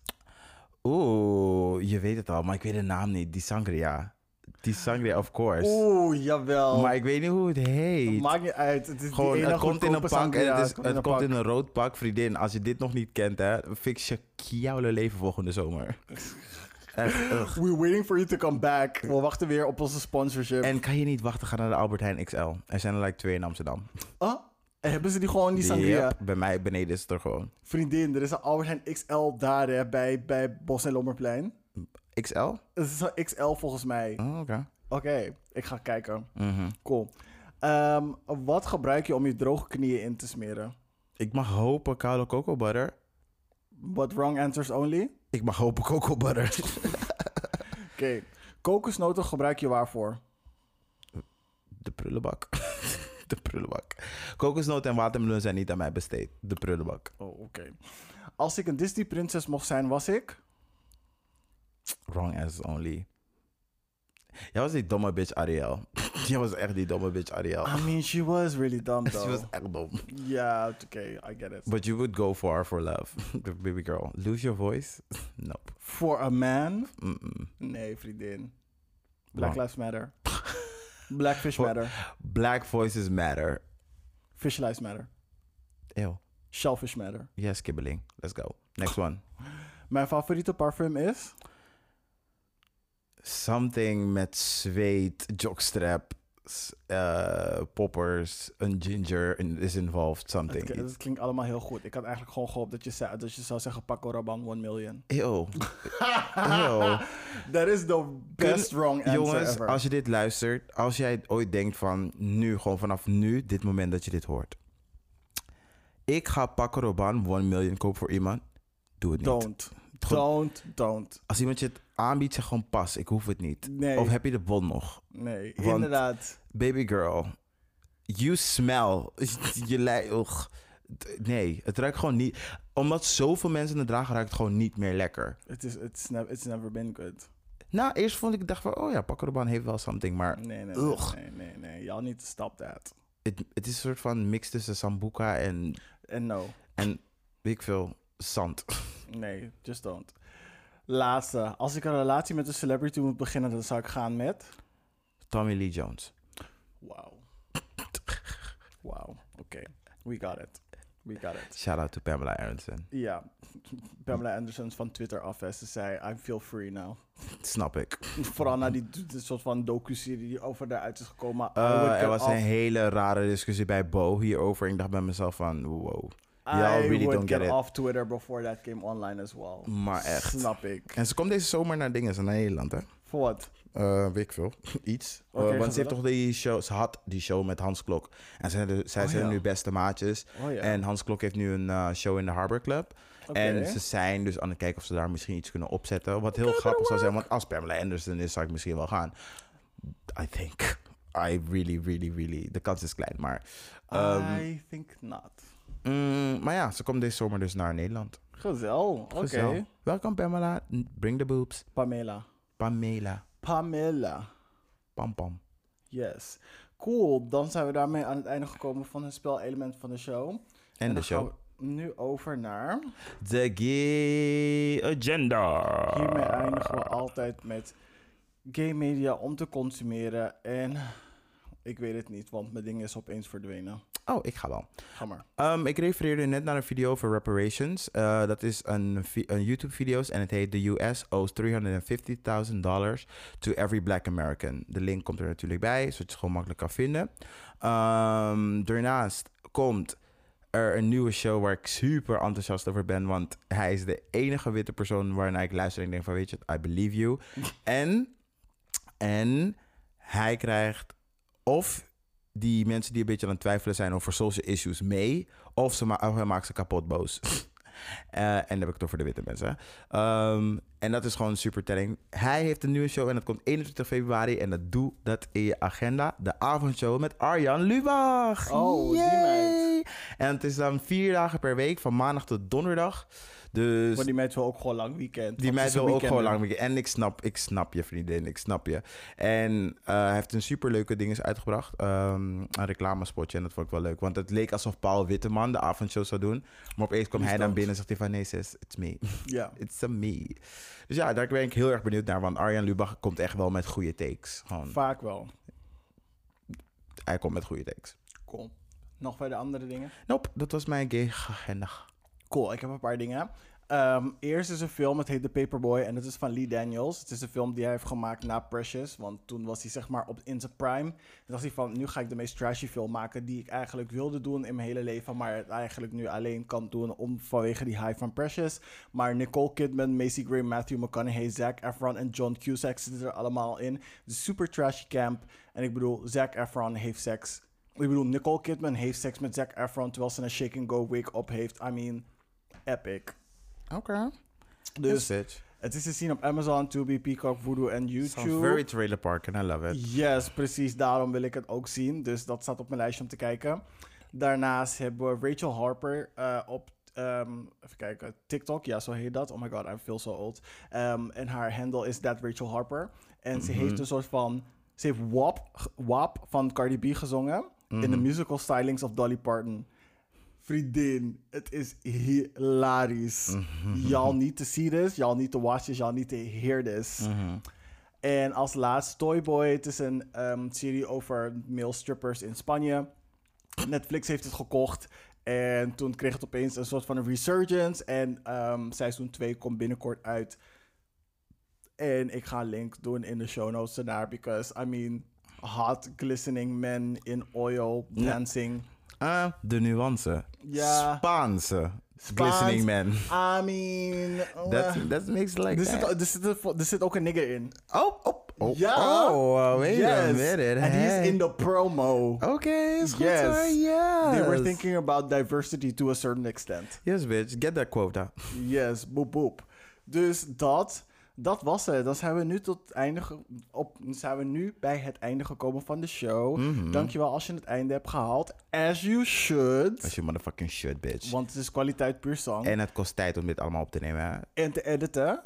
Oeh, je weet het al, maar ik weet de naam niet. Die sangria. Die sangria, of course. Oeh, jawel. Maar ik weet niet hoe het heet. Maakt niet uit. Het is Gewoon, die ene het komt in een pak en het, is, het een komt in een rood pak, vriendin. Als je dit nog niet kent, hè, fix je jouw leven volgende zomer. Echt, ugh. We're waiting for you to come back. We wachten weer op onze sponsorship. En kan je niet wachten, ga naar de Albert Heijn XL. Er zijn er like twee in Amsterdam. Ah, en hebben ze die gewoon, die sangria? Yep, bij mij beneden is het er gewoon. Vriendin, er is een Albert Heijn XL daar hè, bij, bij Bos en Lommerplein. XL? Het is een XL volgens mij. Oh, oké. Oké, ik ga kijken. Mhm. Cool. Ehm, wat gebruik je om je droge knieën in te smeren? Ik mag hopen koude cocoa butter. What wrong answers only? Ik mag hopen cocoa butter. Oké. Kokosnoten gebruik je waarvoor? De prullenbak. De prullenbak. Kokosnoot en watermeloen zijn niet aan mij besteed. De prullenbak. Oh, oké. Als ik een Disney-prinses mocht zijn, was ik? Wrong as only. Jij was die domme bitch Ariel. Jij was echt die domme bitch Ariel. I mean, she was really dumb, She though. was echt dom. Ja, oké, I get it. But you would go far for love. Baby girl. Lose your voice? Nope. For a man? Mm-mm. Nee, vriendin. Black. Lives Matter. Blackfish For- Matter. Black voices matter. Fish Lives Matter. Ew. Shellfish Matter. Yes, kibbeling. Let's go. Next one. Mijn favoriete parfum is? Something met zweet, jockstrap, uh, poppers, een ginger in- is involved. Something. het klinkt allemaal heel goed. Ik had eigenlijk gewoon gehoopt dat je, zei, dat je zou zeggen Paco Rabanne 1 million. Ew. Ew. That is the best wrong answer Jongens, ever. als je dit luistert, als jij ooit denkt van nu, gewoon vanaf nu, dit moment dat je dit hoort. Ik ga Paco Rabanne 1 million kopen voor iemand. Doe het niet. Don't. Don't, don't. Als iemand je het aanbiedt, zeg gewoon pas. Ik hoef het niet. Nee. Of heb je de bon nog? Nee, Want- inderdaad. Baby girl, you smell. je lijkt... Nee, het ruikt gewoon niet... Omdat zoveel mensen het dragen, ruikt het gewoon niet meer lekker. Het is it's never, it's never been good. Nou, eerst vond ik, dacht van, oh ja, Rabanne heeft wel something, maar Nee, nee, Ugh. nee, nee, nee. Y'all need to stop that. het, het is een soort van mix tussen Sambuca en, En no. en weet ik veel, zand. Nee, just don't. Laatste. Als ik een relatie met een celebrity moet beginnen, dan zou ik gaan met... Tommy Lee Jones. Wauw. Wauw. Oké. We got it. We got it. Shout out to Pamela Aronson. Ja. Pamela Anderson van Twitter af. hè. Ze zei, I feel free now. Snap ik. Vooral na die, die soort van docu-serie die over daaruit is gekomen. Uh, would er was een hele rare discussie bij Bo hierover. Ik dacht bij mezelf van, wow. I really would don't get off Twitter before that came online as well. Maar echt. Snap ik. En ze komt deze zomer naar dingen, naar Nederland, hè? Voor wat? Eh, weet ik veel. Iets. Eh, want ze heeft toch die show, ze had die show met Hans Klok. En zij, zij Oh, zijn ja. nu beste maatjes. Oh ja. En Hans Klok heeft nu een eh, show in de Harbor Club. En ze zijn dus aan het kijken of ze daar misschien iets kunnen opzetten. Wat heel grappig zou zijn, want als Pamela Anderson is, zou ik misschien wel gaan. I think. I really, really, really. De kans is klein, maar. ehm, I think not. Mm, maar ja, ze komt deze zomer dus naar Nederland. Gezel. Oké. Welkom Pamela. Bring the boobs. Pamela. Pamela. Pamela. Pam pam. Yes. Cool. Dan zijn we daarmee aan het einde gekomen van het spelelement van de show. En de show. nu over naar... De gay agenda. Hiermee eindigen we altijd met gay media om te consumeren. En ik weet het niet, want mijn ding is opeens verdwenen. Oh, ik ga wel. Ga maar. Ehm, ik refereerde net naar een video over reparations. Eh, dat is een, een YouTube-video's en het heet The US owes $350,000 to every black American. De link komt er natuurlijk bij, zodat je het gewoon makkelijk kan vinden. Ehm, daarnaast komt er een nieuwe show waar ik super enthousiast over ben, want hij is de enige witte persoon waarnaar ik luister en ik denk van, weet je, I believe you. en, en hij krijgt of die mensen die een beetje aan het twijfelen zijn over social issues mee, of, ze ma of hij maakt ze kapot boos. Eh, en dan heb ik het over de witte mensen. Ehm, en dat is gewoon super telling. Hij heeft een nieuwe show en dat komt 21 februari. En dat doe dat in je agenda. De avondshow met Arjan Lubach. Oh, die Yay! meid. En het is dan vier dagen per week, van maandag tot donderdag. Dus Maar die meid wil ook gewoon lang weekend. die meid wil ook gewoon lang weekend. En ik snap, ik snap je vriendin, ik snap je. En eh, hij heeft een superleuke ding uitgebracht. ehm, een reclamespotje en dat vond ik wel leuk. Want het leek alsof Paul Witteman de avondshow zou doen. Maar opeens kwam hij dan binnen en zegt hij van... Nee sis, it's me. Ja. It's a me. Dus ja, daar ben ik heel erg benieuwd naar. Want Arjan Lubach komt echt wel met goede takes. Gewoon, Vaak wel. hij komt met goede takes. Cool. Nog verder andere dingen? Nope, dat was mijn gay agenda. Cool, ik heb een paar dingen. Ehm, eerst is een film, het heet The Paperboy en het is van Lee Daniels. Het is een film die hij heeft gemaakt na Precious, want toen was hij zeg maar op in zijn prime. Toen dacht hij van, nu ga ik de meest trashy film maken die ik eigenlijk wilde doen in mijn hele leven, maar het eigenlijk nu alleen kan doen om, vanwege die hype van Precious. Maar Nicole Kidman, Macy Gray, Matthew McConaughey, Zac Efron en John Cusack zitten er allemaal in. Super trashy camp en ik bedoel, Zac Efron heeft seks. Ik bedoel, Nicole Kidman heeft seks met Zac Efron terwijl ze een shake go wig op heeft. I mean, epic. Oké. Dus Dus het is te zien op Amazon, Tubi, Peacock, Voodoo en Sounds YouTube. very trailer park and I love it. Yes, precies. Daarom wil ik het ook zien. Dus dat staat op mijn lijstje om te kijken. Daarnaast hebben we Rachel Harper eh, op ehm, even kijken, TikTok. Ja, zo heet dat. Oh my god, I feel so old. Ehm, en haar handle is that Rachel Harper. En ze heeft een soort van... Ze heeft WAP, WAP van Cardi B gezongen. In de musical stylings of Dolly Parton. Vriendin, het is hilarisch. Y'all need to see this. Y'all need to watch this. Y'all need to hear this. En als laatst Toy Boy. Het is een ehm, serie over male strippers in Spanje. Netflix heeft het gekocht. En toen kreeg het opeens een soort van een resurgence. En ehm, seizoen 2 komt binnenkort uit. En ik ga een link doen in de show notes ernaar. Because, I mean, hot glistening men in oil dancing. Ah, de nuance. Ja. Spaanse. Spaans. Glistening man. I mean... That, uh, that makes like er, zit, er, zit, er zit ook een nigger in. Oh, oh, oh. Oh, wait a Yes. minute. En die hey. is in de promo. Goed Yes. Yes. They were thinking about diversity to a certain extent. Yes, bitch. Get that quota. Yes, boep boep. Dus dat, dat was het. Dan zijn we nu tot einde op, zijn we nu bij het einde gekomen van de show. Mhm. Dankjewel als je het einde hebt gehaald. As you should. Als je motherfucking shit, bitch. Want het is kwaliteit puur zang. En, En het kost tijd om dit allemaal op te nemen. hè. te editen.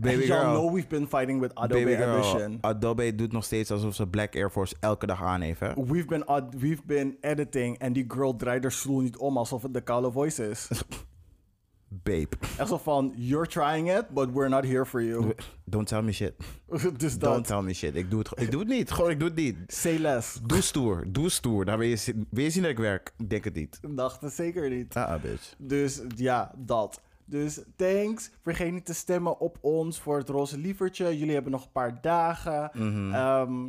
Baby girl. know we've been fighting with Adobe Baby Audition. Adobe doet nog steeds alsof ze Black Air Force elke dag aan heeft. hè. We've been, we've been editing en die girl draait haar stoel niet om alsof het de koude voice is. Babe. Echt zo van, you're trying it, but we're not here for you. Don't tell me shit. dus Don't dat. tell me shit. Ik doe het, ik doe het niet. Gewoon, ik doe het niet. Say less. Doe stoer. Doe stoer. Dan wil je, zien- wil je zien dat ik werk. Ik denk het niet. Dacht het zeker niet. Ah, ah, bitch. Dus ja, dat. Dus thanks. Vergeet niet te stemmen op ons voor het roze lievertje. Jullie hebben nog een paar dagen. Mhm. Ehm,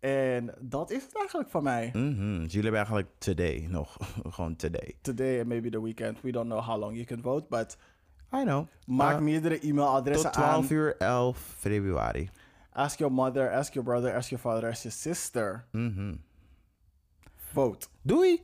en dat is het eigenlijk van mij. Mhm. Dus jullie hebben eigenlijk today nog. Gewoon today. Today and maybe the weekend. We don't know how long you can vote. But I know. maak Uh, meerdere e-mailadressen Tot aan. 12 uur 11 februari. Ask your mother, ask your brother, ask your father, ask your sister. Mhm. Vote. Doei!